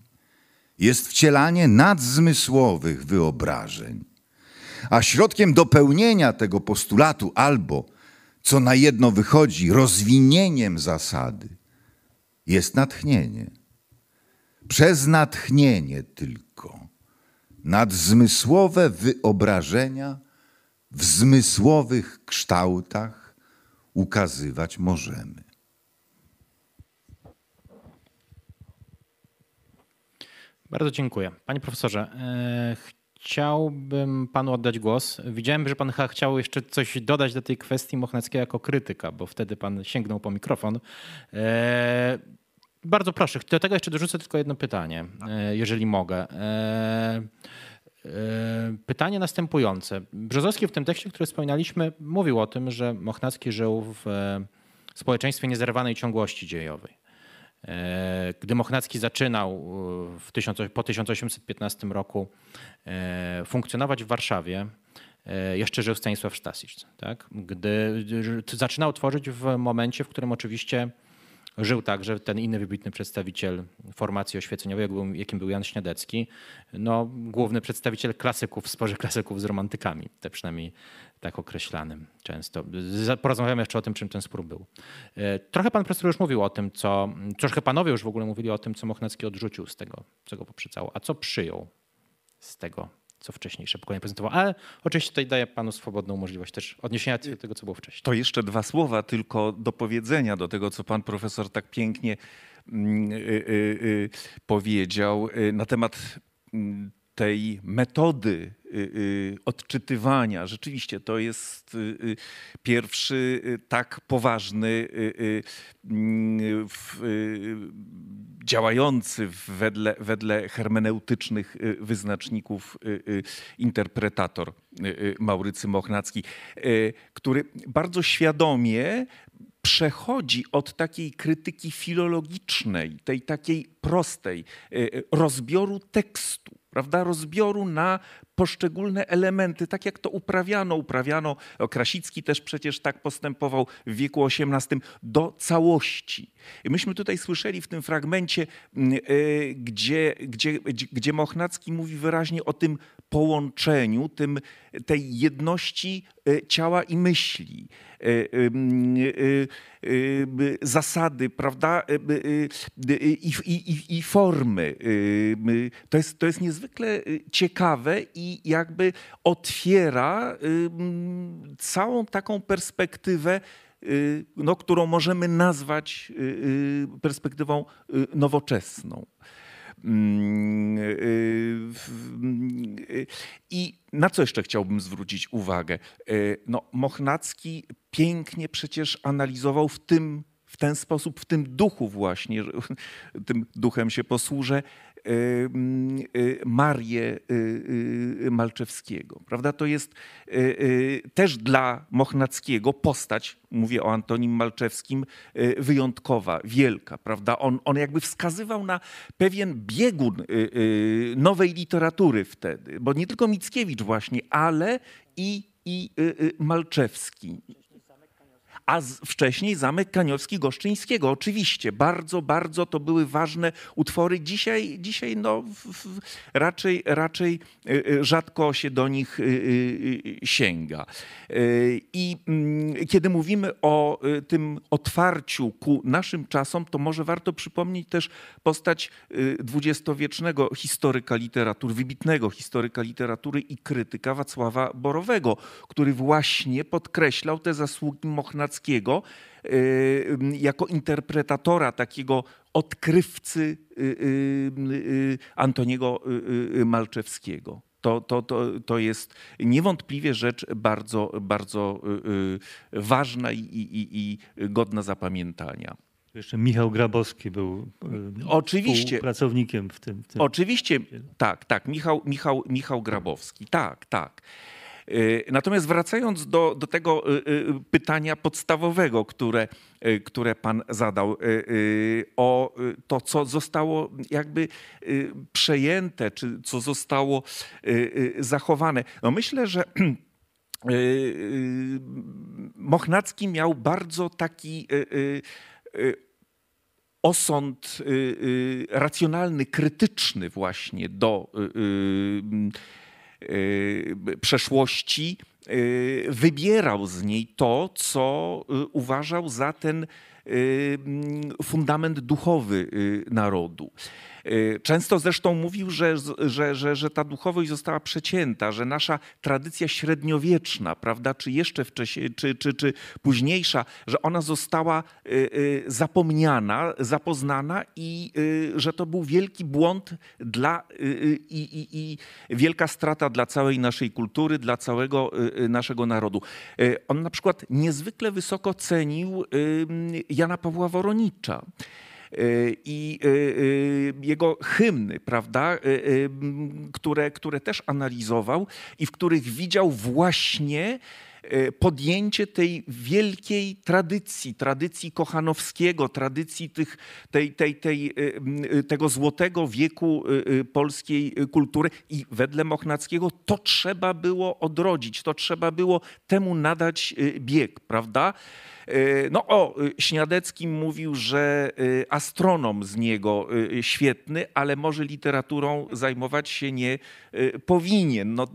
Speaker 5: jest wcielanie nadzmysłowych wyobrażeń, a środkiem dopełnienia tego postulatu albo, co na jedno wychodzi, rozwinieniem zasady – jest natchnienie. Przez natchnienie tylko nadzmysłowe wyobrażenia w zmysłowych kształtach ukazywać możemy.
Speaker 1: Bardzo dziękuję. Panie profesorze, e, chciałbym panu oddać głos. Widziałem, że pan chciał jeszcze coś dodać do tej kwestii Mochnackiego jako krytyka, bo wtedy pan sięgnął po mikrofon. E, bardzo proszę, do tego jeszcze dorzucę tylko jedno pytanie, e, jeżeli mogę. E, pytanie następujące. Brzozowski w tym tekście, który wspominaliśmy, mówił o tym, że Mochnacki żył w społeczeństwie niezerwanej ciągłości dziejowej. Gdy Mochnacki zaczynał w tysiąc, po 1815 roku funkcjonować w Warszawie, jeszcze żył Stanisław Staszic. Tak? Gdy zaczynał tworzyć w momencie, w którym oczywiście żył także ten inny wybitny przedstawiciel formacji oświeceniowej, jakim był Jan Śniadecki, no, główny przedstawiciel klasyków sporze klasyków z romantykami, te przynajmniej tak określanym często. Porozmawiamy jeszcze o tym, czym ten spór był. E, trochę pan profesor już mówił o tym, co, troszkę panowie już w ogóle mówili o tym, co Mochnacki odrzucił z tego, co go poprzecało, a co przyjął z tego, co wcześniejsze pokolenie prezentowało. Ale oczywiście tutaj daję panu swobodną możliwość też odniesienia do tego, co było wcześniej.
Speaker 2: To jeszcze dwa słowa tylko do powiedzenia do tego, co pan profesor tak pięknie mm, y, y, y, powiedział na temat mm, tej metody y, y, odczytywania. Rzeczywiście to jest y, pierwszy tak poważny, mm, działający wedle, wedle hermeneutycznych wyznaczników interpretator Maurycy Mochnacki, który bardzo świadomie przechodzi od takiej krytyki filologicznej, tej takiej prostej, rozbioru tekstu prawda, rozbioru na poszczególne elementy, tak jak to uprawiano. Uprawiano, Krasicki też przecież tak postępował w wieku XVIII, do całości. Myśmy tutaj słyszeli w tym fragmencie, mm, e, gdzie, gdzie, gdzie Mochnacki mówi wyraźnie o tym połączeniu, tym, tej jedności ciała i myśli. Zasady, prawda, i, i, i formy. To jest, to jest niezwykle ciekawe i jakby otwiera całą taką perspektywę no, którą możemy nazwać perspektywą nowoczesną. Mm, I na co jeszcze chciałbym zwrócić uwagę? No, Mochnacki pięknie przecież analizował w tym w ten sposób, w tym duchu właśnie, tym duchem się posłużę, Y, Marię y, y, Malczewskiego. Prawda? To jest też dla Mochnackiego postać, mówię o Antonim Malczewskim, wyjątkowa, wielka. Prawda? On, on jakby wskazywał na pewien biegun nowej literatury wtedy, bo nie tylko Mickiewicz właśnie, ale i, i Malczewski a wcześniej Zamek Kaniowski-Goszczyńskiego. Oczywiście, bardzo, bardzo to były ważne utwory. Dzisiaj, dzisiaj no, raczej, raczej y, y, rzadko się do nich y, sięga. I mm, kiedy mówimy o tym otwarciu ku naszym czasom, to może warto przypomnieć też postać dwudziestowiecznego historyka literatury, wybitnego historyka literatury i krytyka Wacława Borowego, który właśnie podkreślał te zasługi Mochnackiego Y, jako interpretatora takiego odkrywcy y, y, Antoniego Malczewskiego. To, to, to, to jest niewątpliwie rzecz bardzo, bardzo ważna i, i, i godna zapamiętania.
Speaker 4: Jeszcze Michał Grabowski był
Speaker 2: Oczywiście.
Speaker 4: pracownikiem w tym. tym.
Speaker 2: Oczywiście, tak, tak, Michał, Michał, Michał Grabowski, tak, tak. Y, Natomiast wracając do, do tego y, y, pytania podstawowego, które, które pan zadał, o to, co zostało jakby przejęte, czy co zostało zachowane. No myślę, że Mochnacki miał bardzo taki osąd racjonalny, krytyczny właśnie do przeszłości, y, wybierał z niej to, co y, uważał za ten y, mm, fundament duchowy y, narodu. Y, Często zresztą mówił, że, że, że, że ta duchowość została przecięta, że nasza tradycja średniowieczna, prawda, czy jeszcze wcześniej, czy, czy, czy późniejsza, że ona została y, y, zapomniana, zapoznana i że to był wielki błąd dla, i, i, i wielka strata dla całej naszej kultury, dla całego naszego narodu. On na przykład niezwykle wysoko cenił Jana Pawła Woronicza i y, y, jego hymny, prawda, y, y, które, które też analizował i w których widział właśnie y, podjęcie tej wielkiej tradycji, tradycji Kochanowskiego, tradycji tych, tej, tej, tej, y, y, tego złotego wieku y, y, polskiej y, kultury i wedle Mochnackiego to trzeba było odrodzić, to trzeba było temu nadać y, bieg, prawda? Y, No o, y, Śniadecki mówił, że y, astronom z niego y, świetny, ale może literaturą zajmować się nie y, powinien. No,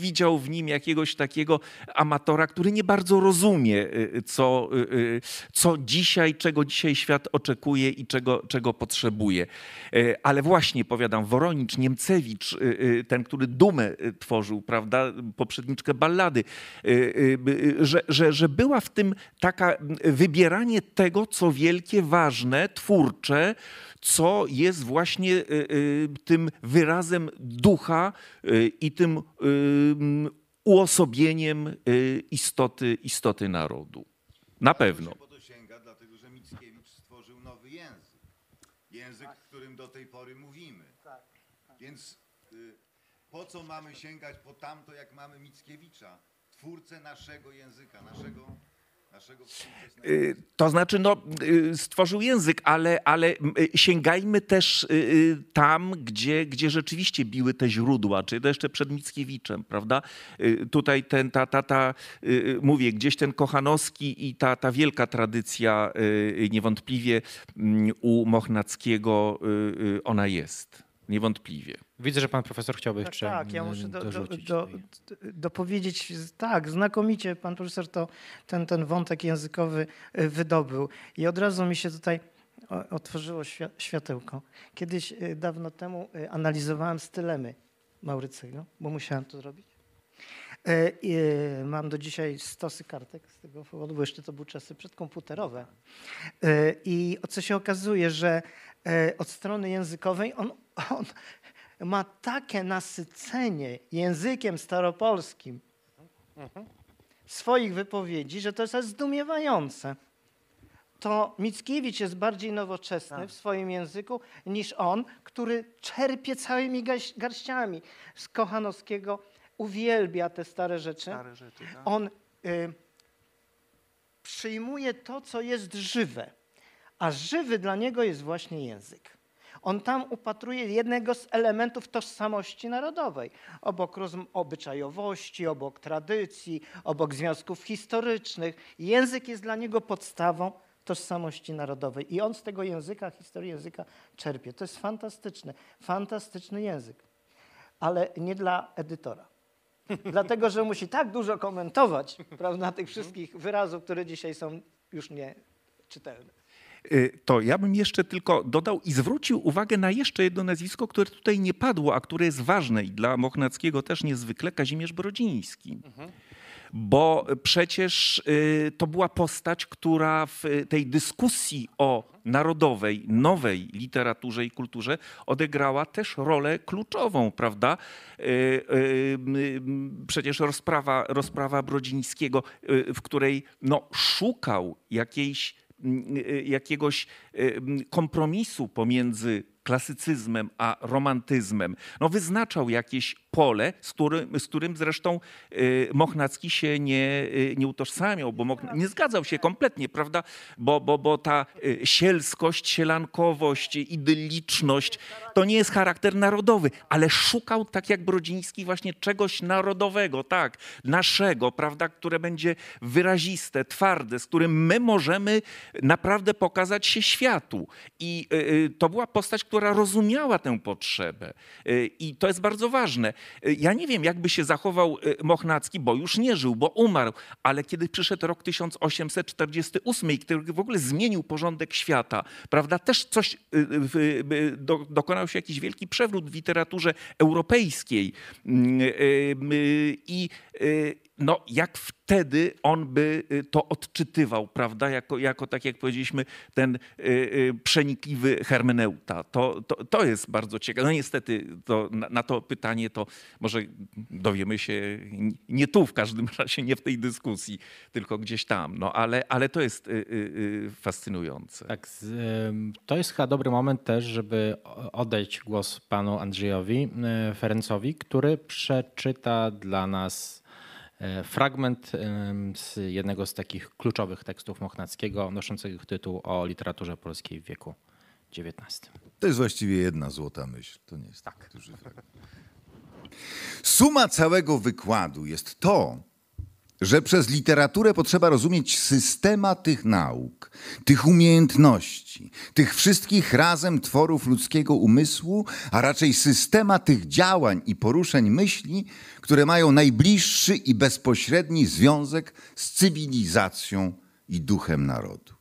Speaker 2: widział w nim jakiegoś takiego amatora, który nie bardzo rozumie, y, co, y, y, co dzisiaj, czego dzisiaj świat oczekuje i czego, czego potrzebuje. Y, Ale właśnie, powiadam, Woronicz, Niemcewicz, y, y, ten, który Dumę y, tworzył, prawda, poprzedniczkę ballady, y, y, y, że, że, że była w tym taka wybieranie tego, co wielkie, ważne, twórcze, co jest właśnie y, y, tym wyrazem ducha y, i tym uosobieniem istoty, istoty narodu. Na pewno.
Speaker 5: Po to sięga, dlatego że Mickiewicz stworzył nowy język. Język, którym do tej pory mówimy. Więc po co mamy sięgać po tamto, jak mamy Mickiewicza, twórcę naszego języka, naszego,
Speaker 2: To znaczy, no, y, stworzył język, ale, ale y, sięgajmy też y, y, tam, gdzie, gdzie rzeczywiście biły te źródła, czyli to jeszcze przed Mickiewiczem, prawda? Y, Tutaj ten, ta, ta, ta, y, y, mówię, gdzieś ten Kochanowski i ta, ta wielka tradycja y, niewątpliwie mm, u Mochnackiego y, y, ona jest. Niewątpliwie.
Speaker 1: Widzę, że pan profesor chciałby
Speaker 3: Tak,
Speaker 1: jeszcze
Speaker 3: tak, ja muszę do, do, do, dopowiedzieć, tak, znakomicie pan profesor to ten, ten wątek językowy y, wydobył. I od razu mi się tutaj otworzyło świa- światełko. Kiedyś y, dawno temu y, analizowałem stylemy Maurycyjego, bo musiałem to zrobić. Mam do dzisiaj stosy kartek z tego powodu, bo jeszcze to były czasy przedkomputerowe. I co się okazuje, że od strony językowej on, on ma takie nasycenie językiem staropolskim swoich wypowiedzi, że to jest zdumiewające. To Mickiewicz jest bardziej nowoczesny w swoim języku niż on, który czerpie całymi garściami z Kochanowskiego, uwielbia te stare rzeczy. On y, przyjmuje to, co jest żywe, a żywy dla niego jest właśnie język. On tam upatruje jednego z elementów tożsamości narodowej. Obok obyczajowości, obok tradycji, obok związków historycznych. Język jest dla niego podstawą tożsamości narodowej. I on z tego języka, historii języka czerpie. To jest fantastyczne, fantastyczny język. Ale nie dla edytora. Dlatego, że musi tak dużo komentować prawda, tych wszystkich wyrazów, które dzisiaj są już nieczytelne.
Speaker 2: Y, To ja bym jeszcze tylko dodał i zwrócił uwagę na jeszcze jedno nazwisko, które tutaj nie padło, a które jest ważne i dla Mochnackiego też niezwykle, Kazimierz Brodziński. bo przecież y, to była postać, która w tej dyskusji o narodowej, nowej literaturze i kulturze odegrała też rolę kluczową, prawda? Y, przecież rozprawa, rozprawa Brodzińskiego, w której no, szukał jakiejś jakiegoś kompromisu pomiędzy klasycyzmem a romantyzmem, no wyznaczał jakieś pole, z którym, z którym zresztą y, Mochnacki się nie, y, nie utożsamiał, bo nie zgadzał się kompletnie, prawda? Bo, bo, bo ta y, sielskość, sielankowość, idylliczność to nie jest charakter narodowy, ale szukał, tak jak Brodziński, właśnie czegoś narodowego, tak, naszego, prawda, które będzie wyraziste, twarde, z którym my możemy naprawdę pokazać się światu. I to była postać, która rozumiała tę potrzebę. I to jest bardzo ważne. Ja nie wiem, jakby się zachował e, Mochnacki, bo już nie żył, bo umarł, ale kiedy przyszedł rok 1848, który w ogóle zmienił porządek świata, prawda, też coś, dokonał się jakiś wielki przewrót w literaturze europejskiej. Mm, I no, jak wtedy on by y, to odczytywał, prawda, jako, jako tak jak powiedzieliśmy, ten y, y, przenikliwy hermeneuta. To, to, to jest bardzo ciekawe. No niestety to, na, na, to pytanie to może dowiemy się nie tu w każdym razie, nie w tej dyskusji, tylko gdzieś tam. No, ale, ale to jest fascynujące.
Speaker 1: Tak, to jest chyba dobry moment też, żeby oddać głos panu Andrzejowi Ferencowi, który przeczyta dla nas fragment z jednego z takich kluczowych tekstów Mochnackiego, noszącego tytuł o literaturze polskiej w wieku XIX.
Speaker 5: To jest właściwie jedna złota myśl, to nie jest tak duży fragment. Suma całego wykładu jest to, że przez literaturę potrzeba rozumieć systema tych nauk, tych umiejętności, tych wszystkich razem tworów ludzkiego umysłu, a raczej systema tych działań i poruszeń myśli, które mają najbliższy i bezpośredni związek z cywilizacją i duchem narodu.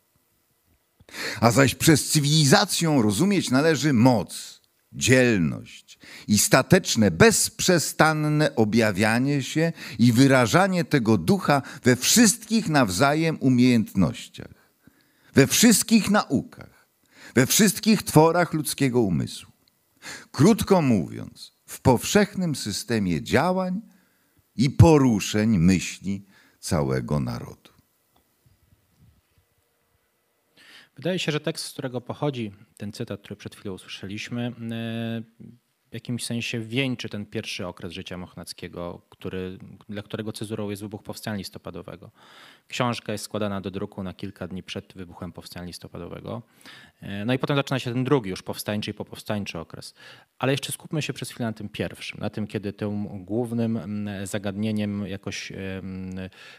Speaker 5: A zaś przez cywilizacją rozumieć należy moc, dzielność, i stateczne, bezprzestanne objawianie się i wyrażanie tego ducha we wszystkich nawzajem umiejętnościach, we wszystkich naukach, we wszystkich tworach ludzkiego umysłu. Krótko mówiąc, w powszechnym systemie działań i poruszeń myśli całego narodu.
Speaker 1: Wydaje się, że tekst, z którego pochodzi ten cytat, który przed chwilą usłyszeliśmy, w jakimś sensie wieńczy ten pierwszy okres życia Mochnackiego, który, dla którego cezurą jest wybuch powstania listopadowego. Książka jest składana do druku na kilka dni przed wybuchem powstania listopadowego. E, no i potem zaczyna się ten drugi, już powstańczy i popowstańczy okres. Ale jeszcze skupmy się przez chwilę na tym pierwszym, na tym, kiedy tym głównym mm, zagadnieniem jakoś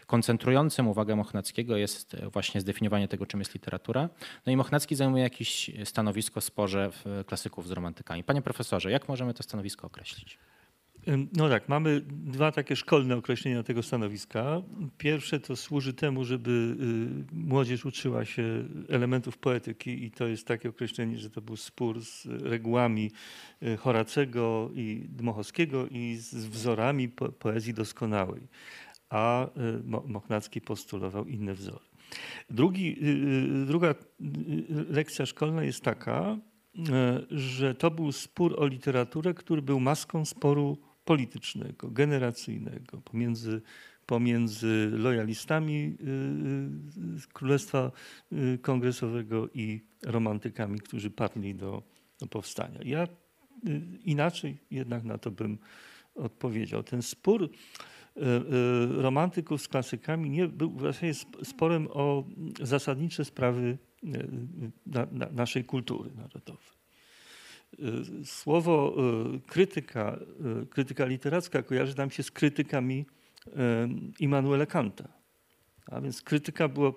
Speaker 1: koncentrującym uwagę Mochnackiego jest właśnie zdefiniowanie tego, czym jest literatura. No i Mochnacki zajmuje jakieś stanowisko sporze klasyków z romantykami. Panie profesorze, jak możemy to stanowisko określić?
Speaker 4: No tak, mamy dwa takie szkolne określenia tego stanowiska. Pierwsze to służy temu, żeby y, młodzież uczyła się elementów poetyki i to jest takie określenie, że to był spór z regułami y, Horacego i Dmochowskiego i z wzorami poezji doskonałej. A y, Mochnacki postulował inne wzory. Drugi, druga lekcja szkolna jest taka, że to był spór o literaturę, który był maską sporu politycznego, generacyjnego pomiędzy, pomiędzy lojalistami y, y, Królestwa y, Kongresowego i romantykami, którzy padli do, do powstania. Ja inaczej jednak na to bym odpowiedział. Ten spór romantyków z klasykami nie był właśnie sporem o zasadnicze sprawy na, na naszej kultury narodowej. Y, słowo y, krytyka, y, krytyka literacka kojarzy nam się z krytykami Immanuela Kanta. A więc krytyka była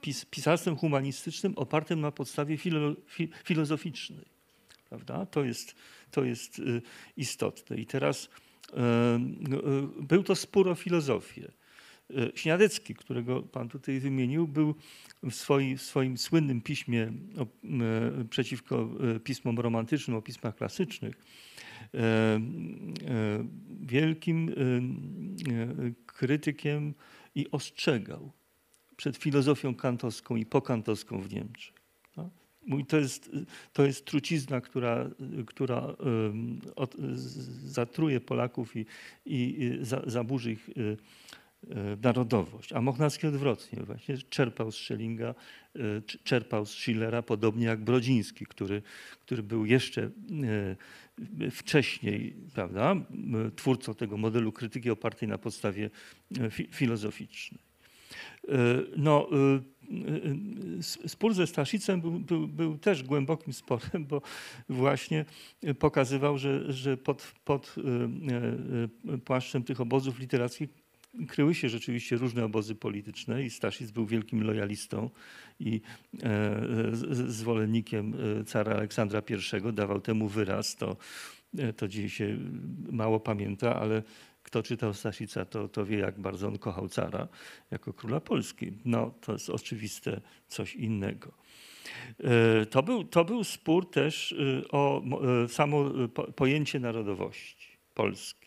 Speaker 4: pis, pisarstwem humanistycznym opartym na podstawie filo, fi, filozoficznej. Prawda? To, jest, to jest istotne. I teraz był to spór o filozofię. Śniadecki, którego pan tutaj wymienił, był w, swoi, w swoim słynnym piśmie o, przeciwko pismom romantycznym, o pismach klasycznych, wielkim krytykiem i ostrzegał przed filozofią kantowską i pokantowską w Niemczech. No. To, jest, to jest trucizna, która, która zatruje Polaków i, i za, zaburzy ich narodowość. A Mochnacki odwrotnie właśnie czerpał z Schellinga, y, czerpał z Schillera, podobnie jak Brodziński, który, który był jeszcze wcześniej prawda, twórcą tego modelu krytyki opartej na podstawie filozoficznej. No, spór ze Staszicem był, był, był, też głębokim sporem, bo właśnie pokazywał, że, że pod, pod e, e, płaszczem tych obozów literackich kryły się rzeczywiście różne obozy polityczne i Staszic był wielkim lojalistą i e, zwolennikiem cara Aleksandra I, dawał temu wyraz. To, to dziś się mało pamięta, ale kto czytał Staszica, to, to wie, jak bardzo on kochał cara jako króla Polski. No, to jest oczywiste coś innego. E, to był, to był spór też e, o e, samo pojęcie narodowości polskiej.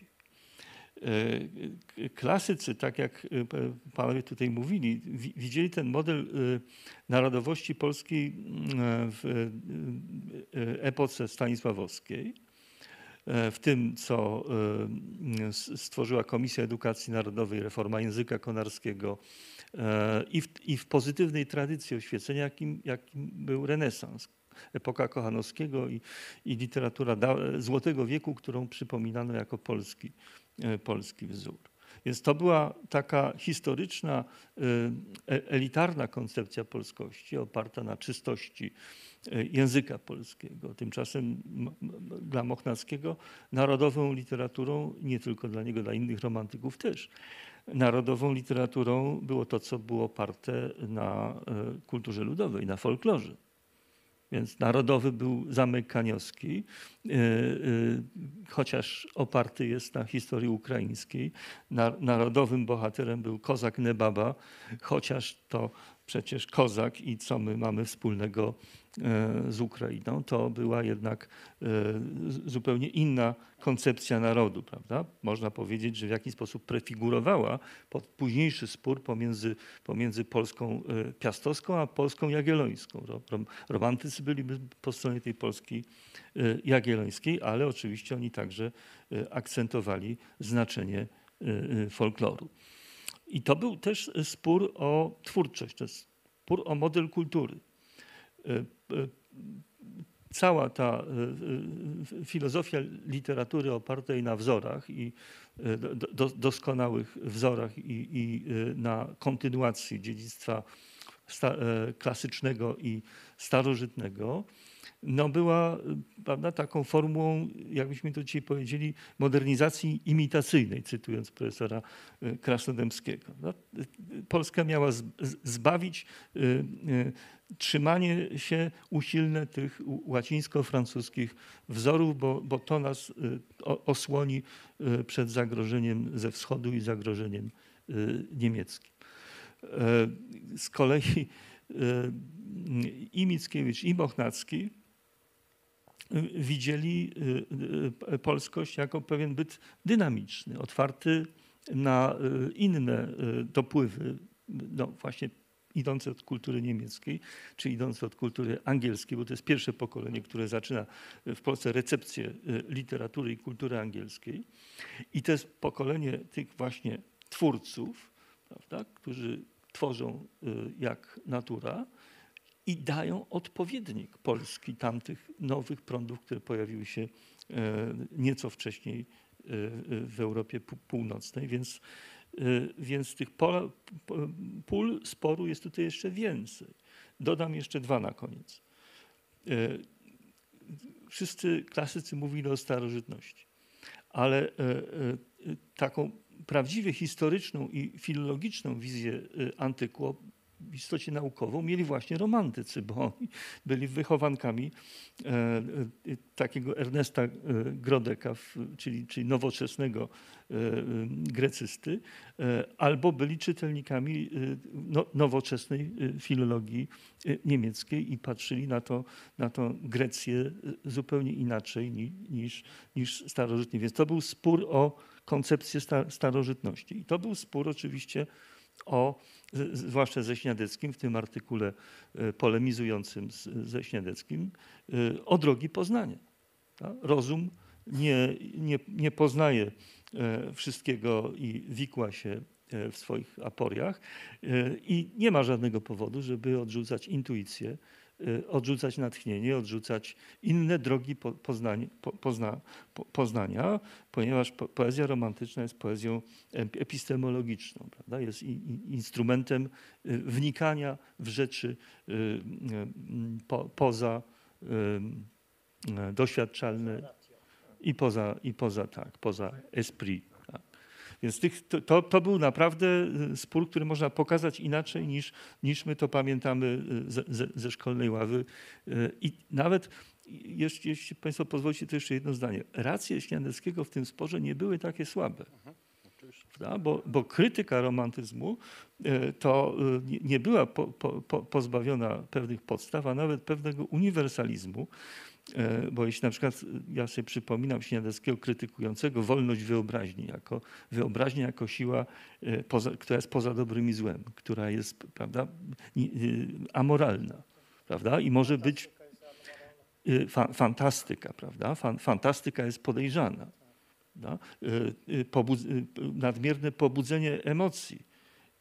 Speaker 4: Klasycy, tak jak panowie tutaj mówili, widzieli ten model narodowości polskiej w epoce stanisławowskiej E, w tym, co e, stworzyła Komisja Edukacji Narodowej, reforma języka konarskiego e, i w, i w pozytywnej tradycji oświecenia, jakim, jakim był renesans. Epoka Kochanowskiego i, i literatura da, Złotego Wieku, którą przypominano jako polski, polski wzór. Więc to była taka historyczna, elitarna koncepcja polskości oparta na czystości E, języka polskiego. Tymczasem dla Mochnackiego narodową literaturą, nie tylko dla niego, dla innych romantyków też, narodową literaturą było to, co było oparte na e, kulturze ludowej, na folklorze. Więc narodowy był zamek Kaniowski, e, chociaż oparty jest na historii ukraińskiej. Narodowym bohaterem był Kozak Nebaba, chociaż to przecież Kozak i co my mamy wspólnego z Ukrainą, to była jednak e, zupełnie inna koncepcja narodu, prawda? Można powiedzieć, że w jakiś sposób prefigurowała późniejszy spór pomiędzy, pomiędzy Polską e, piastowską a Polską jagiellońską. Romantycy byliby po stronie tej Polski jagiellońskiej, ale oczywiście oni także akcentowali znaczenie folkloru. I to był też spór o twórczość, to jest spór o model kultury. E, e, cała ta e, filozofia literatury opartej na wzorach i doskonałych wzorach i, i na kontynuacji dziedzictwa klasycznego i starożytnego, no była prawda, taką formułą, jakbyśmy to dzisiaj powiedzieli, modernizacji imitacyjnej, cytując profesora e, Krasnodębskiego. No, Polska miała zbawić y, y, trzymanie się usilne tych łacińsko-francuskich wzorów, bo, bo to nas y, osłoni przed zagrożeniem ze wschodu i zagrożeniem niemieckim. Z kolei i Mickiewicz, i Mochnacki widzieli y, y, polskość jako pewien byt dynamiczny, otwarty na y, inne dopływy, no właśnie idące od kultury niemieckiej, czy idące od kultury angielskiej, bo to jest pierwsze pokolenie, które zaczyna w Polsce recepcję literatury i kultury angielskiej. I to jest pokolenie tych właśnie twórców, prawda, którzy tworzą jak natura, i dają odpowiednik Polski tamtych nowych prądów, które pojawiły się e, nieco wcześniej e, w Europie Północnej, więc, e, więc tych pola, pól sporu jest tutaj jeszcze więcej. Dodam jeszcze dwa na koniec. Wszyscy klasycy mówili o starożytności, ale taką prawdziwie historyczną i filologiczną wizję antyku w istocie naukową mieli właśnie romantycy, bo oni byli wychowankami e, e, takiego Ernesta e, Grodeka, czyli, czyli nowoczesnego e, e, grecysty, albo byli czytelnikami no, nowoczesnej filologii niemieckiej i patrzyli na to, na to Grecję zupełnie inaczej ni- niż, niż starożytnie. Więc to był spór o koncepcję sta, starożytności. I to był spór oczywiście o, zwłaszcza ze Śniadeckim, w tym artykule e, polemizującym z, ze Śniadeckim, e, o drogi poznania. Rozum nie, nie, nie poznaje e, wszystkiego i wikła się w swoich aporiach i nie ma żadnego powodu, żeby odrzucać intuicję, odrzucać natchnienie, odrzucać inne drogi po- poznania, po- pozna, po- poznania ponieważ po, poezja romantyczna jest poezją ep- epistemologiczną, prawda? jest instrumentem y, wnikania w rzeczy y, y, po, poza y, y, doświadczalne i poza, i poza tak, poza esprit. Więc tych, to, to, był naprawdę y, spór, który można pokazać inaczej niż, niż my to pamiętamy y, ze, ze, ze szkolnej ławy. Y, I nawet jeśli, jeśli Państwo pozwolicie, to jeszcze jedno zdanie. Racje Śniadeckiego w tym sporze nie były takie słabe. Prawda? Bo, bo krytyka romantyzmu to nie- była po, po, pozbawiona pewnych podstaw, a nawet pewnego uniwersalizmu. E, Bo jeśli na przykład e, ja sobie przypominam Śniadeckiego krytykującego wolność wyobraźni, jako wyobraźnię jako siła, e, poza, która jest poza dobrym i złem, która jest prawda, y, amoralna prawda? i może być y, fa, fantastyka, prawda? Fan, fantastyka jest podejrzana. Prawda? Y, y, pobudz, y, nadmierne pobudzenie emocji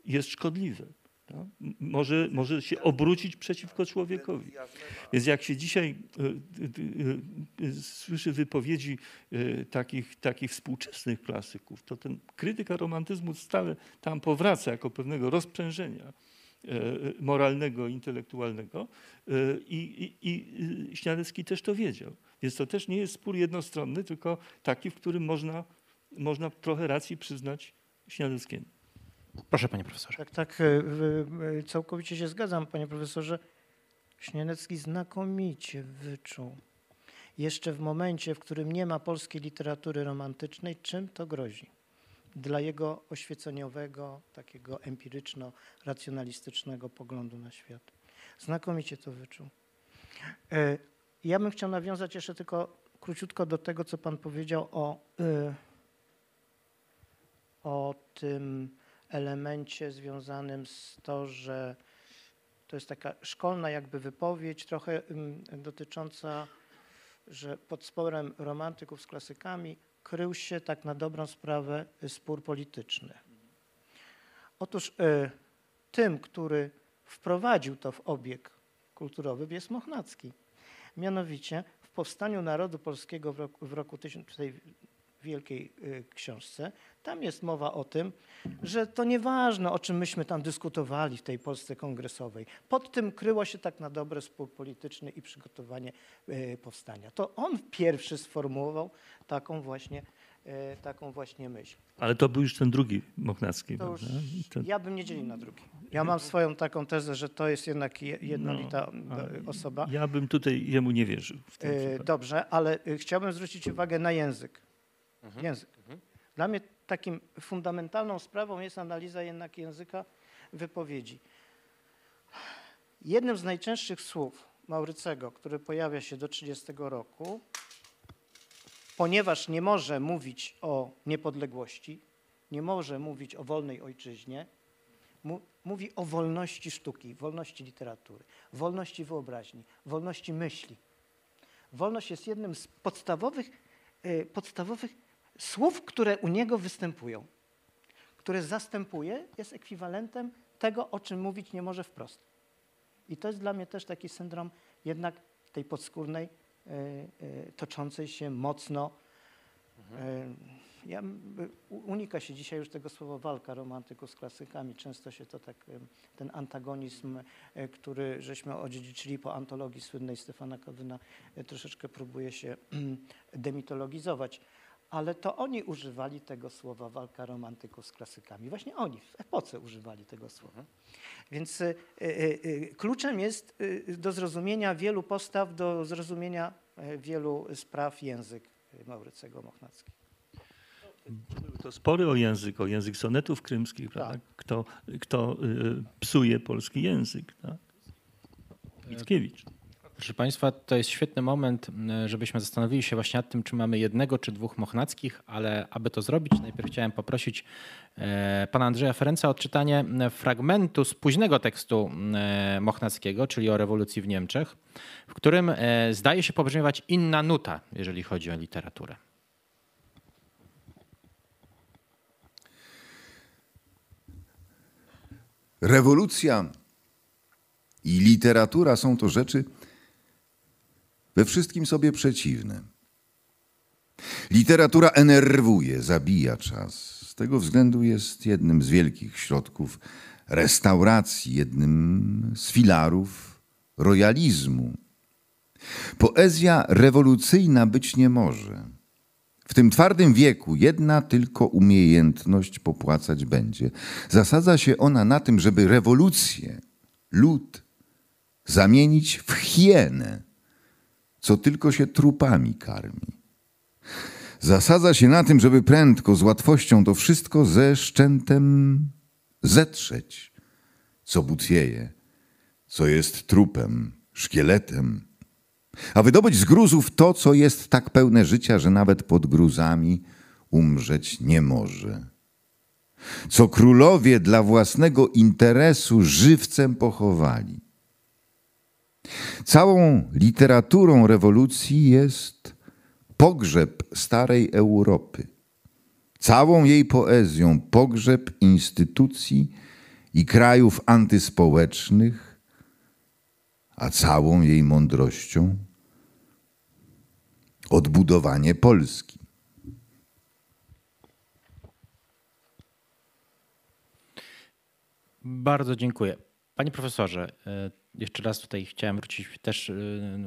Speaker 4: jest szkodliwe. M- Może, może się obrócić przeciwko człowiekowi. Więc jak się dzisiaj y, y, y, słyszy wypowiedzi y, takich, takich współczesnych klasyków, to ten krytyka romantyzmu stale tam powraca jako pewnego rozprzężenia e, moralnego, intelektualnego e, i, Śniadecki też to wiedział. Więc to też nie jest spór jednostronny, tylko taki, w którym można, można trochę racji przyznać Śniadeckiemu.
Speaker 1: Proszę, panie profesorze.
Speaker 3: Tak, tak, y, y, całkowicie się zgadzam, panie profesorze. Śniadecki znakomicie wyczuł, jeszcze w momencie, w którym nie ma polskiej literatury romantycznej, czym to grozi dla jego oświeceniowego, takiego empiryczno-racjonalistycznego poglądu na świat. Znakomicie to wyczuł. E, Ja bym chciał nawiązać jeszcze tylko króciutko do tego, co pan powiedział o, o tym elemencie związanym z to, że to jest taka szkolna jakby wypowiedź, trochę dotycząca, że pod sporem romantyków z klasykami krył się tak na dobrą sprawę y, spór polityczny. Otóż y, tym, który wprowadził to w obieg kulturowy jest Mochnacki. Mianowicie w Powstaniu Narodu Polskiego w roku, w roku 1000, w wielkiej y, książce, tam jest mowa o tym, że to nieważne, o czym myśmy tam dyskutowali w tej Polsce kongresowej. Pod tym kryło się tak na dobre spór polityczny i przygotowanie y, powstania. To on pierwszy sformułował taką właśnie, y, taką właśnie myśl.
Speaker 4: Ale to był już ten drugi Mochnacki.
Speaker 3: To?
Speaker 4: Ten,
Speaker 3: ja bym nie dzielił na drugi. Ja mam swoją taką tezę, że to jest jednak je- jednolita
Speaker 4: No,
Speaker 3: osoba.
Speaker 4: Ja bym tutaj jemu nie wierzył.
Speaker 3: Dobrze, ale chciałbym zwrócić uwagę na język.
Speaker 1: Mhm.
Speaker 3: Język. Dla mnie takim fundamentalną sprawą jest analiza jednak języka wypowiedzi. Jednym z najczęstszych słów Maurycego, który pojawia się do 30 roku, ponieważ nie może mówić o niepodległości, nie może mówić o wolnej ojczyźnie, mówi o wolności sztuki, wolności literatury, wolności wyobraźni, wolności myśli. Wolność jest jednym z podstawowych, y, podstawowych słów, które u niego występują, które zastępuje, jest ekwiwalentem tego, o czym mówić nie może wprost. I to jest dla mnie też taki syndrom jednak tej podskórnej, y, y, toczącej się mocno. y, Ja, unika się dzisiaj już tego słowa walka romantyków z klasykami. Często się to tak, ten antagonizm, który żeśmy odziedziczyli po antologii słynnej Stefana Kodyna, troszeczkę próbuje się demitologizować. Ale to oni używali tego słowa walka romantyków z klasykami. Właśnie oni w epoce używali tego słowa. Więc y, y, y, kluczem jest y, do zrozumienia wielu postaw, do zrozumienia y, wielu spraw język y, Maurycego Mochnackiego.
Speaker 4: Były to spory o język, o język sonetów krymskich, prawda?
Speaker 3: Tak.
Speaker 4: Kto, kto y, psuje polski język, tak? Mickiewicz.
Speaker 1: Proszę Państwa, to jest świetny moment, żebyśmy zastanowili się właśnie nad tym, czy mamy jednego czy dwóch Mochnackich, ale aby to zrobić, najpierw chciałem poprosić e, pana Andrzeja Ferenca o odczytanie fragmentu z późnego tekstu e, Mochnackiego, czyli o rewolucji w Niemczech, w którym e, zdaje się pobrzmiewać inna nuta, jeżeli chodzi o literaturę.
Speaker 5: Rewolucja i literatura są to rzeczy we wszystkim sobie przeciwne. Literatura enerwuje, zabija czas. Z tego względu jest jednym z wielkich środków restauracji, jednym z filarów royalizmu. Poezja rewolucyjna być nie może. W tym twardym wieku jedna tylko umiejętność popłacać będzie. Zasadza się ona na tym, żeby rewolucję, lud zamienić w hienę, co tylko się trupami karmi. Zasadza się na tym, żeby prędko, z łatwością to wszystko ze szczętem zetrzeć, co butwieje, co jest trupem, szkieletem, a wydobyć z gruzów to, co jest tak pełne życia, że nawet pod gruzami umrzeć nie może. Co królowie dla własnego interesu żywcem pochowali. Całą literaturą rewolucji jest pogrzeb starej Europy. Całą jej poezją pogrzeb instytucji i krajów antyspołecznych, a całą jej mądrością odbudowanie Polski.
Speaker 1: Bardzo dziękuję. Panie profesorze, e, jeszcze raz tutaj chciałem wrócić też e,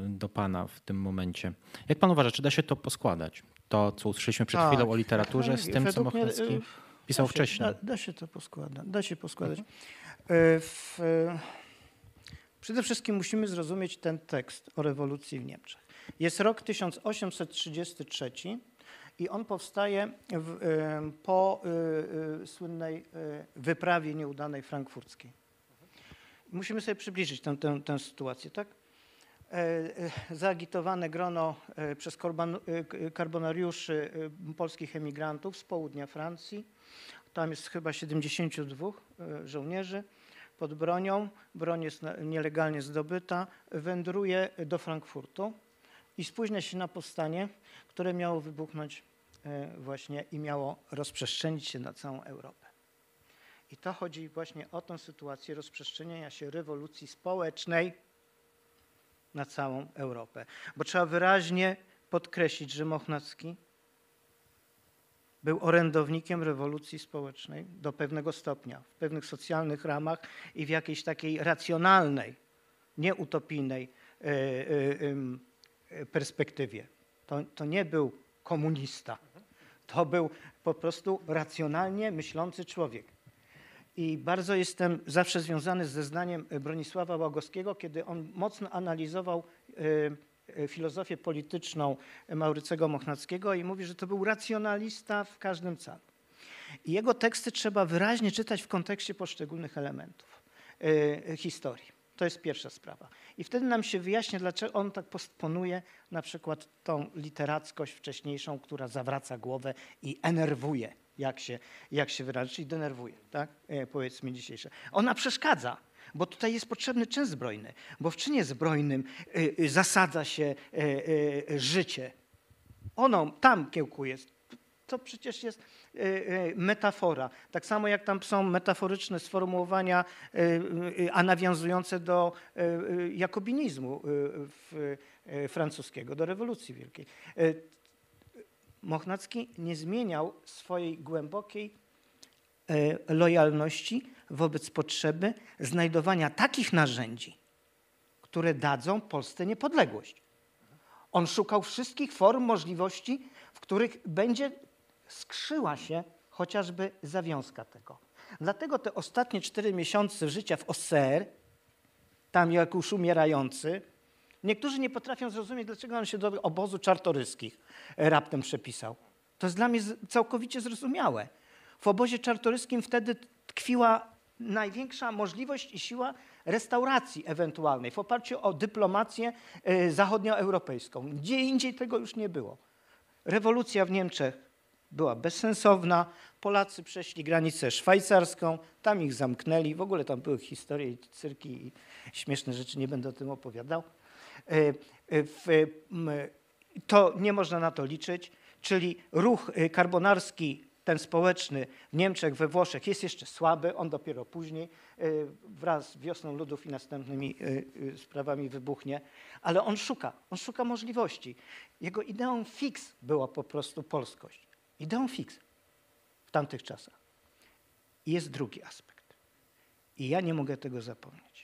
Speaker 1: do pana w tym momencie. Jak pan uważa, czy da się to poskładać? To, co usłyszeliśmy przed
Speaker 3: Tak.
Speaker 1: chwilą o literaturze, z tym, co Mochnacki
Speaker 3: y,
Speaker 1: pisał
Speaker 3: da się,
Speaker 1: wcześniej.
Speaker 3: Da, da się to poskładać. Da się poskładać.
Speaker 1: Mhm.
Speaker 3: W, przede wszystkim musimy zrozumieć ten tekst o rewolucji w Niemczech. Jest rok 1833 i on powstaje w, po y, y, słynnej y, wyprawie nieudanej frankfurckiej. Musimy sobie przybliżyć tę, tę, tę sytuację, tak? E, e, zaagitowane grono e, przez karbonariuszy polskich emigrantów z południa Francji. Tam jest chyba 72 e, żołnierzy pod bronią. Broń jest nielegalnie zdobyta. Wędruje do Frankfurtu i spóźnia się na powstanie, które miało wybuchnąć właśnie i miało rozprzestrzenić się na całą Europę. I to chodzi właśnie o tę sytuację rozprzestrzeniania się rewolucji społecznej na całą Europę. Bo trzeba wyraźnie podkreślić, że Mochnacki był orędownikiem rewolucji społecznej do pewnego stopnia, w pewnych socjalnych ramach i w jakiejś takiej racjonalnej, nieutopijnej e, e, e, perspektywie. To, to nie był komunista. To był po prostu racjonalnie myślący człowiek. I bardzo jestem zawsze związany ze zdaniem Bronisława Łagowskiego, kiedy on mocno analizował e, e, filozofię polityczną Maurycego Mochnackiego i mówi, że to był racjonalista w każdym calu. I jego teksty trzeba wyraźnie czytać w kontekście poszczególnych elementów e, historii. To jest pierwsza sprawa. I wtedy nam się wyjaśnia, dlaczego on tak postponuje na przykład tą literackość wcześniejszą, która zawraca głowę i enerwuje, jak się, jak się wyraża, czyli denerwuje, tak? E, powiedzmy dzisiejsze. Ona przeszkadza, bo tutaj jest potrzebny czyn zbrojny, bo w czynie zbrojnym y, y, zasadza się życie. Ono tam kiełkuje. To przecież jest metafora. Tak samo jak tam są metaforyczne sformułowania, a nawiązujące do jakobinizmu francuskiego, do rewolucji wielkiej. Mochnacki nie zmieniał swojej głębokiej e, lojalności wobec potrzeby znajdowania takich narzędzi, które dadzą Polsce niepodległość. On szukał wszystkich form, możliwości, w których będzie skrzyła się chociażby zawiązka tego. Dlatego te ostatnie cztery miesiące życia w OSR, tam jak już umierający, niektórzy nie potrafią zrozumieć, dlaczego on się do obozu czartoryskich e, raptem przepisał. To jest dla mnie całkowicie zrozumiałe. W obozie czartoryskim wtedy tkwiła największa możliwość i siła restauracji ewentualnej w oparciu o dyplomację e, zachodnioeuropejską. Gdzie indziej tego już nie było. Rewolucja w Niemczech była bezsensowna. Polacy przeszli granicę szwajcarską, tam ich zamknęli. W ogóle tam były historie, cyrki i śmieszne rzeczy, nie będę o tym opowiadał. W, m, To nie można na to liczyć, czyli ruch e, karbonarski, ten społeczny w Niemczech, we Włoszech jest jeszcze słaby, on dopiero później wraz z wiosną ludów i następnymi sprawami wybuchnie, ale on szuka, on szuka możliwości. Jego ideą fix była po prostu polskość. Ideą fix w tamtych czasach. I jest drugi aspekt. I ja nie mogę tego zapomnieć.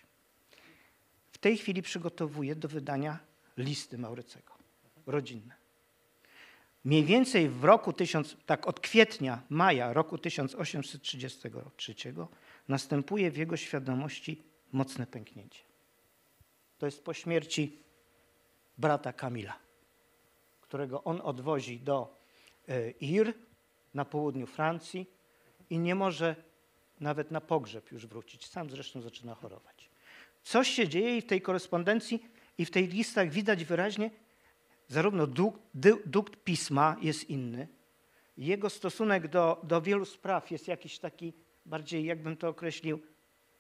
Speaker 3: Tej chwili przygotowuję do wydania listy Maurycego, rodzinne. Mniej więcej w roku 1000, tak od kwietnia, maja roku 1833 następuje w jego świadomości mocne pęknięcie. To jest po śmierci brata Kamila, którego on odwozi do e, Ir na południu Francji i nie może nawet na pogrzeb już wrócić. Sam zresztą zaczyna chorować. Coś się dzieje i w tej korespondencji i w tych listach widać wyraźnie, zarówno dukt, dukt pisma jest inny, jego stosunek do, do wielu spraw jest jakiś taki bardziej, jakbym to określił,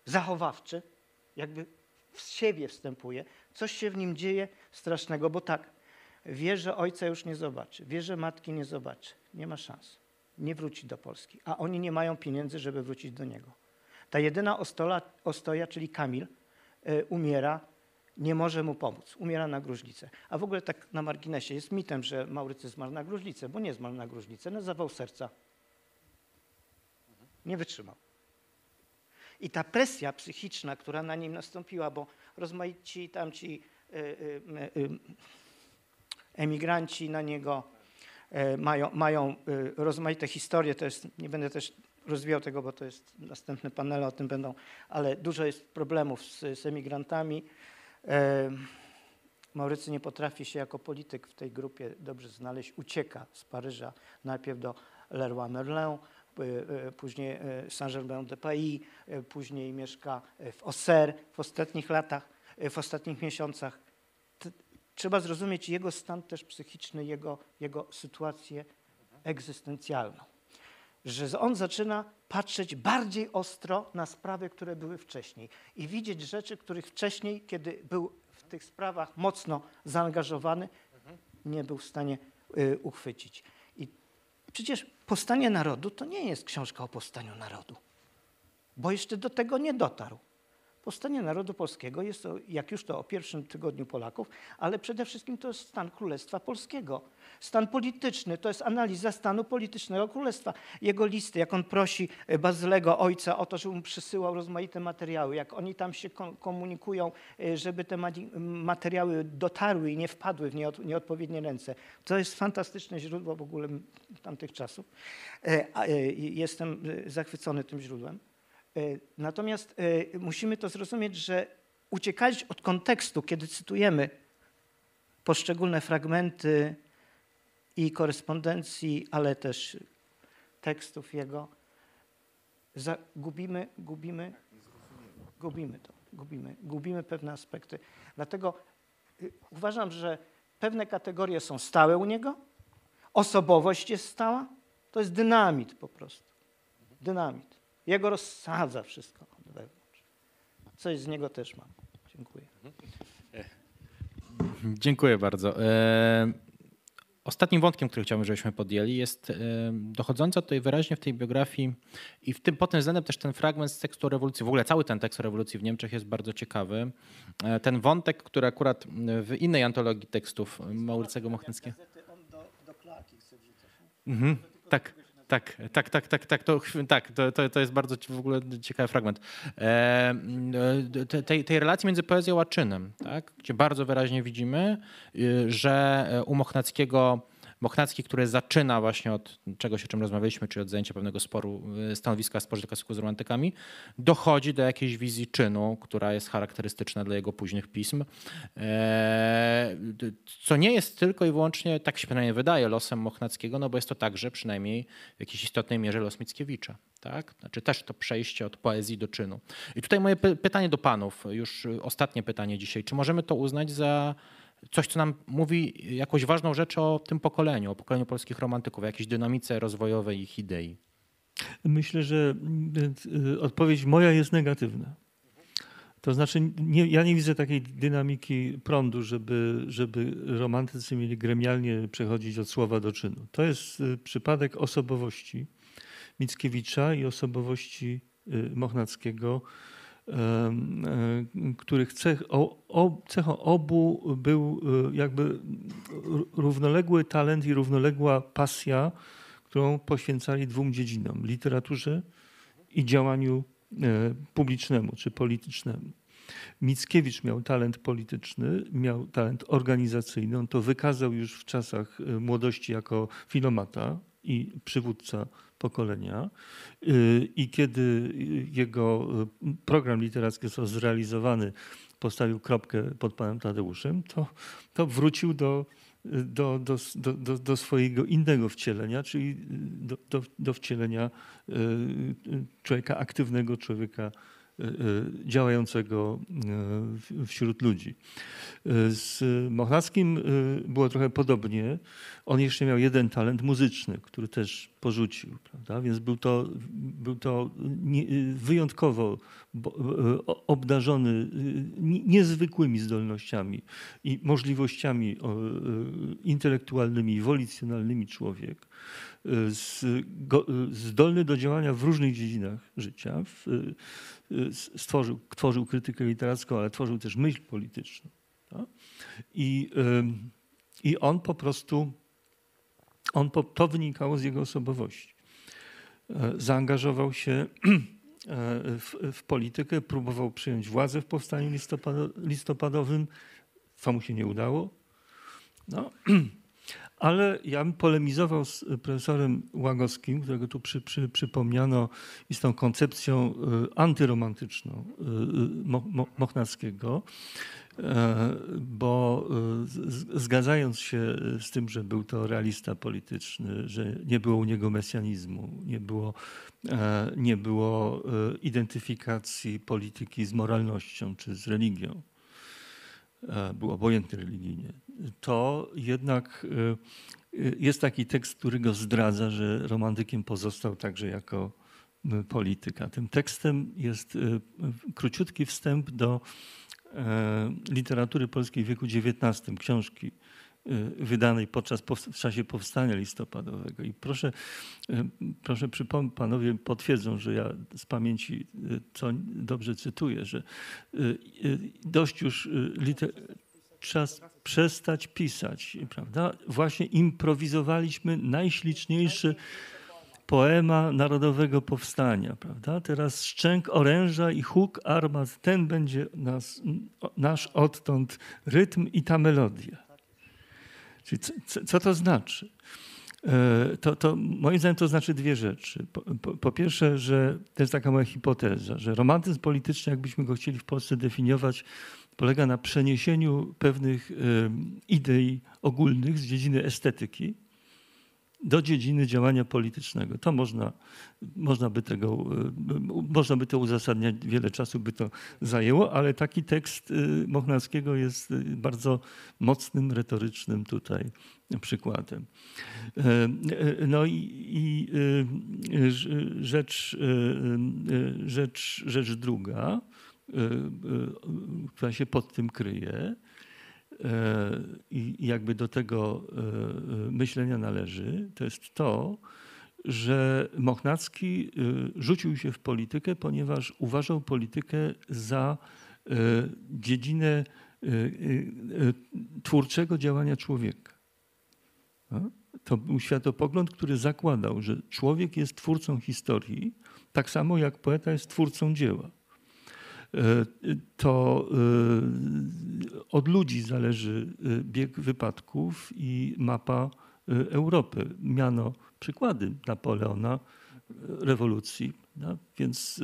Speaker 3: zachowawczy, jakby w siebie wstępuje. Coś się w nim dzieje strasznego, bo tak, wie, że ojca już nie zobaczy, wie, że matki nie zobaczy, nie ma szans, nie wróci do Polski, a oni nie mają pieniędzy, żeby wrócić do niego. Ta jedyna ostola, ostoja, czyli Kamil, umiera, nie może mu pomóc, umiera na gruźlicę. A w ogóle tak na marginesie jest mitem, że Maurycy zmarł na gruźlicę, bo nie zmarł na gruźlicę, na zawał serca. Nie wytrzymał. I ta presja psychiczna, która na nim nastąpiła, bo rozmaici tamci y, y, emigranci na niego e, mają, mają rozmaite historie, to jest, nie będę też rozwijał tego, bo to jest następne panele o tym będą, ale dużo jest problemów z, z emigrantami. E, Maurycy nie potrafi się jako polityk w tej grupie dobrze znaleźć, ucieka z Paryża najpierw do Leroy Merlin, y, później Saint-Germain-de-Paris, y, później mieszka w Auxerre w ostatnich latach, w ostatnich miesiącach. Trzeba zrozumieć jego stan też psychiczny, jego, jego sytuację egzystencjalną. Że on zaczyna patrzeć bardziej ostro na sprawy, które były wcześniej i widzieć rzeczy, których wcześniej, kiedy był w tych sprawach mocno zaangażowany, nie był w stanie y, uchwycić. I przecież Powstanie Narodu to nie jest książka o powstaniu narodu, bo jeszcze do tego nie dotarł. Powstanie Narodu Polskiego jest, o, jak już to o pierwszym tygodniu Polaków, ale przede wszystkim to jest stan Królestwa Polskiego. Stan polityczny, to jest analiza stanu politycznego Królestwa. Jego listy, jak on prosi e, Bazylego ojca o to, żeby mu przysyłał rozmaite materiały, jak oni tam się komunikują, e, żeby te materiały dotarły i nie wpadły w nieod- nieodpowiednie ręce. To jest fantastyczne źródło w ogóle tamtych czasów. E, Jestem zachwycony tym źródłem. E, Natomiast e, musimy to zrozumieć, że uciekać od kontekstu, kiedy cytujemy poszczególne fragmenty i korespondencji, ale też tekstów jego, gubimy, gubimy, gubimy to, gubimy, gubimy pewne aspekty. Dlatego y, uważam, że pewne kategorie są stałe u niego, osobowość jest stała, to jest dynamit po prostu. Dynamit. Jego rozsadza wszystko od wewnątrz. Coś z niego też mam. Dziękuję.
Speaker 1: Dziękuję bardzo. E, Ostatnim wątkiem, który chciałbym, żebyśmy podjęli, jest e, dochodząca tutaj wyraźnie w tej biografii i w tym pod tym względem też ten fragment z tekstu rewolucji, w ogóle cały ten tekst o rewolucji w Niemczech jest bardzo ciekawy. E, Ten wątek, który akurat w innej antologii tekstów Maurycego Mochnackiego.
Speaker 3: On do, do Klarki chce wrzucać.
Speaker 1: Mhm, tak, Tak, tak, tak, tak, tak, to, tak, to, to, jest bardzo w ogóle ciekawy fragment. E, tej, tej relacji między poezją a czynem, tak, gdzie bardzo wyraźnie widzimy, y, że u Mochnackiego Mochnacki, który zaczyna właśnie od czegoś, o czym rozmawialiśmy, czyli od zajęcia pewnego sporu, y, stanowiska spożytego z romantykami, dochodzi do jakiejś wizji czynu, która jest charakterystyczna dla jego późnych pism, e, co nie jest tylko i wyłącznie, tak się przynajmniej wydaje, losem Mochnackiego, no bo jest to także przynajmniej w jakiejś istotnej mierze los Mickiewicza. Tak? Znaczy też to przejście od poezji do czynu. I tutaj moje pytanie do panów, już ostatnie pytanie dzisiaj. Czy możemy to uznać za coś, co nam mówi jakąś ważną rzecz o tym pokoleniu, o pokoleniu polskich romantyków, o jakiejś dynamice rozwojowej ich idei?
Speaker 4: Myślę, że y, odpowiedź moja jest negatywna. To znaczy, nie, ja nie widzę takiej dynamiki prądu, żeby, żeby romantycy mieli gremialnie przechodzić od słowa do czynu. To jest y, przypadek osobowości Mickiewicza i osobowości y, Mochnackiego, których cech, cechą obu był e, jakby równoległy talent i równoległa pasja, którą poświęcali dwóm dziedzinom literaturze i działaniu e, publicznemu czy politycznemu. Mickiewicz miał talent polityczny, miał talent organizacyjny. On to wykazał już w czasach młodości jako filomata i przywódca pokolenia. Y, I kiedy jego y, program literacki został zrealizowany, postawił kropkę pod panem Tadeuszem, to, to wrócił do, do, do, do, do swojego innego wcielenia, czyli do, do, do wcielenia y, człowieka aktywnego, człowieka działającego e, wśród ludzi. Z Mochnackim było trochę podobnie. On jeszcze miał jeden talent muzyczny, który też porzucił, prawda? więc był to, był to wyjątkowo obdarzony niezwykłymi zdolnościami i możliwościami intelektualnymi i wolicjonalnymi człowiek zdolny do działania w różnych dziedzinach życia. Stworzył, tworzył krytykę literacką, ale tworzył też myśl polityczną. Tak? I, I on po prostu, on, to wynikało z jego osobowości. E, zaangażował się e, w, w politykę, próbował przyjąć władzę w powstaniu listopadowym. To mu się nie udało. No. Ale ja bym polemizował z profesorem Łagowskim, którego tu przy, przy, przypomniano, i z tą koncepcją y, antyromantyczną y, y, Mochnackiego, e, bo zgadzając się z tym, że był to realista polityczny, że nie było u niego mesjanizmu, nie było, e, nie było identyfikacji polityki z moralnością czy z religią, był obojętny religijnie to jednak e, jest taki tekst, który go zdradza, że romantykiem pozostał także jako e, polityka. Tym tekstem jest e, króciutki wstęp do literatury polskiej w wieku XIX, książki wydanej podczas w czasie powstania listopadowego. I proszę, proszę przypomnieć, panowie potwierdzą, że ja z pamięci co dobrze cytuję, że dość już liter, czas przestać pisać, prawda? Właśnie improwizowaliśmy najśliczniejszy poema Narodowego Powstania, prawda? Teraz szczęk oręża i huk armat, ten będzie nas, nasz odtąd rytm i ta melodia. Czyli co, co to znaczy? E, to, to, moim zdaniem to znaczy dwie rzeczy. Po, po, po, pierwsze, że to jest taka moja hipoteza, że romantyzm polityczny, jakbyśmy go chcieli w Polsce definiować, polega na przeniesieniu pewnych idei ogólnych z dziedziny estetyki do dziedziny działania politycznego. To można, można, by tego, można by to uzasadniać, wiele czasu by to zajęło, ale taki tekst y, Mochnackiego jest y, bardzo mocnym, retorycznym tutaj przykładem. No i, i y, rzecz, rzecz, rzecz druga, Y, y, która się pod tym kryje. I jakby do tego myślenia należy, to jest to, że Mochnacki rzucił się w politykę, ponieważ uważał politykę za dziedzinę twórczego działania człowieka. to był światopogląd, który zakładał, że człowiek jest twórcą historii, tak samo jak poeta jest twórcą dzieła. E, To e, od ludzi zależy e, bieg wypadków i mapa Europy. Miano przykłady Napoleona, rewolucji. no, Więc,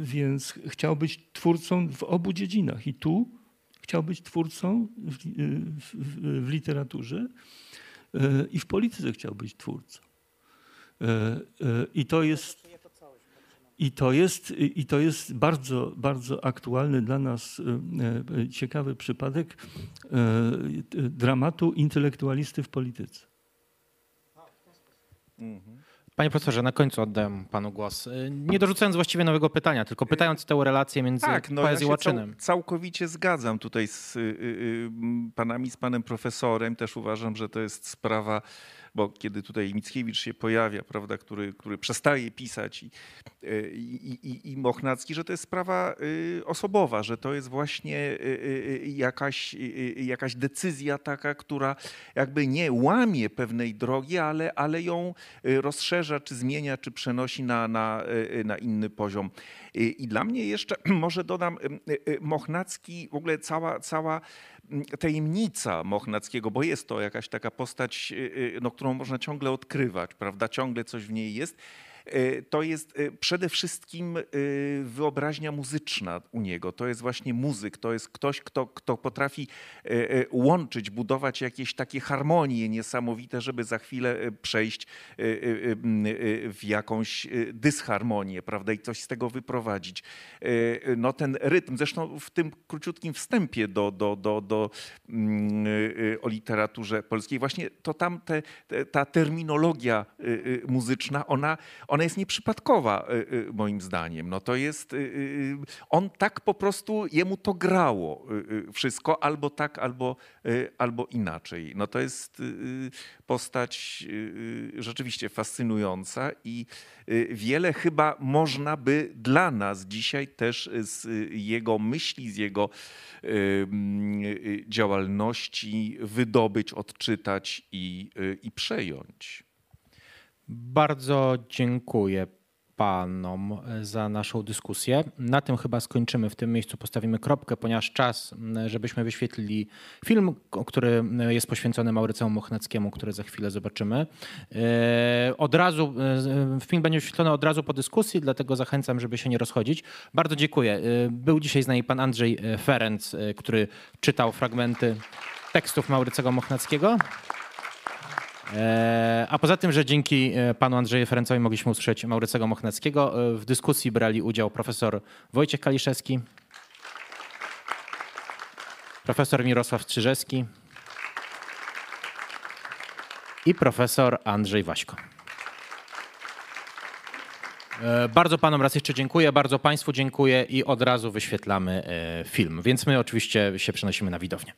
Speaker 4: więc chciał być twórcą w obu dziedzinach. I tu chciał być twórcą w, w, w, literaturze i w polityce chciał być twórcą. I to jest. I to jest, I to jest bardzo, bardzo aktualny dla nas e, e, ciekawy przypadek e, dramatu intelektualisty w polityce.
Speaker 1: Panie profesorze, na końcu oddam panu głos. Nie dorzucając właściwie nowego pytania, tylko pytając tę relację między
Speaker 2: Tak, no
Speaker 1: poezją
Speaker 2: ja
Speaker 1: a
Speaker 2: się cał,
Speaker 1: czynem.
Speaker 2: całkowicie zgadzam tutaj z y, y, y, panami, z panem profesorem. Też uważam, że to jest sprawa, bo kiedy tutaj Mickiewicz się pojawia, prawda, który, który przestaje pisać i, i, i, i Mochnacki, że to jest sprawa y, osobowa, że to jest właśnie y, y, jakaś, jakaś decyzja taka, która jakby nie łamie pewnej drogi, ale, ale ją rozszerza, czy zmienia, czy przenosi na, na, na inny poziom. I dla mnie jeszcze, może dodam, Mochnacki, w ogóle cała, cała tajemnica Mochnackiego, bo jest to jakaś taka postać, y, y, no, którą można ciągle odkrywać, prawda? Ciągle coś w niej jest. Y, To jest y, przede wszystkim y, wyobraźnia muzyczna u niego. To jest właśnie muzyk, to jest ktoś, kto, kto potrafi łączyć, budować jakieś takie harmonie niesamowite, żeby za chwilę przejść w jakąś dysharmonię, prawda, i coś z tego wyprowadzić. No ten rytm, zresztą w tym króciutkim wstępie do, do, do, do, o literaturze polskiej, właśnie to tam te, ta terminologia muzyczna, ona, ona jest nieprzypadkowa y, y, moim zdaniem. No to jest, y, on tak po prostu, jemu to grało wszystko, albo tak, albo, albo inaczej. No to jest postać rzeczywiście fascynująca i wiele chyba można by dla nas dzisiaj też z jego myśli, z jego działalności wydobyć, odczytać i, i przejąć.
Speaker 1: Bardzo dziękuję panom za naszą dyskusję. Na tym chyba skończymy. W tym miejscu postawimy kropkę, ponieważ czas, żebyśmy wyświetlili film, który jest poświęcony Maurycemu Mochnackiemu, który za chwilę zobaczymy. E, Od razu, e, film będzie wyświetlony od razu po dyskusji, dlatego zachęcam, żeby się nie rozchodzić. Bardzo dziękuję. E, Był dzisiaj z nami pan Andrzej e, Ferenc, e, który czytał fragmenty tekstów Maurycego Mochnackiego. E, A poza tym, że dzięki e, panu Andrzeju Ferencowi mogliśmy usłyszeć Maurycego Mochnackiego, e, w dyskusji brali udział profesor Wojciech Kaliszewski, profesor Mirosław Strzyżewski i profesor Andrzej Waśko. Bardzo panom raz jeszcze dziękuję, bardzo państwu dziękuję i od razu wyświetlamy film. Więc my oczywiście się przenosimy na widownię.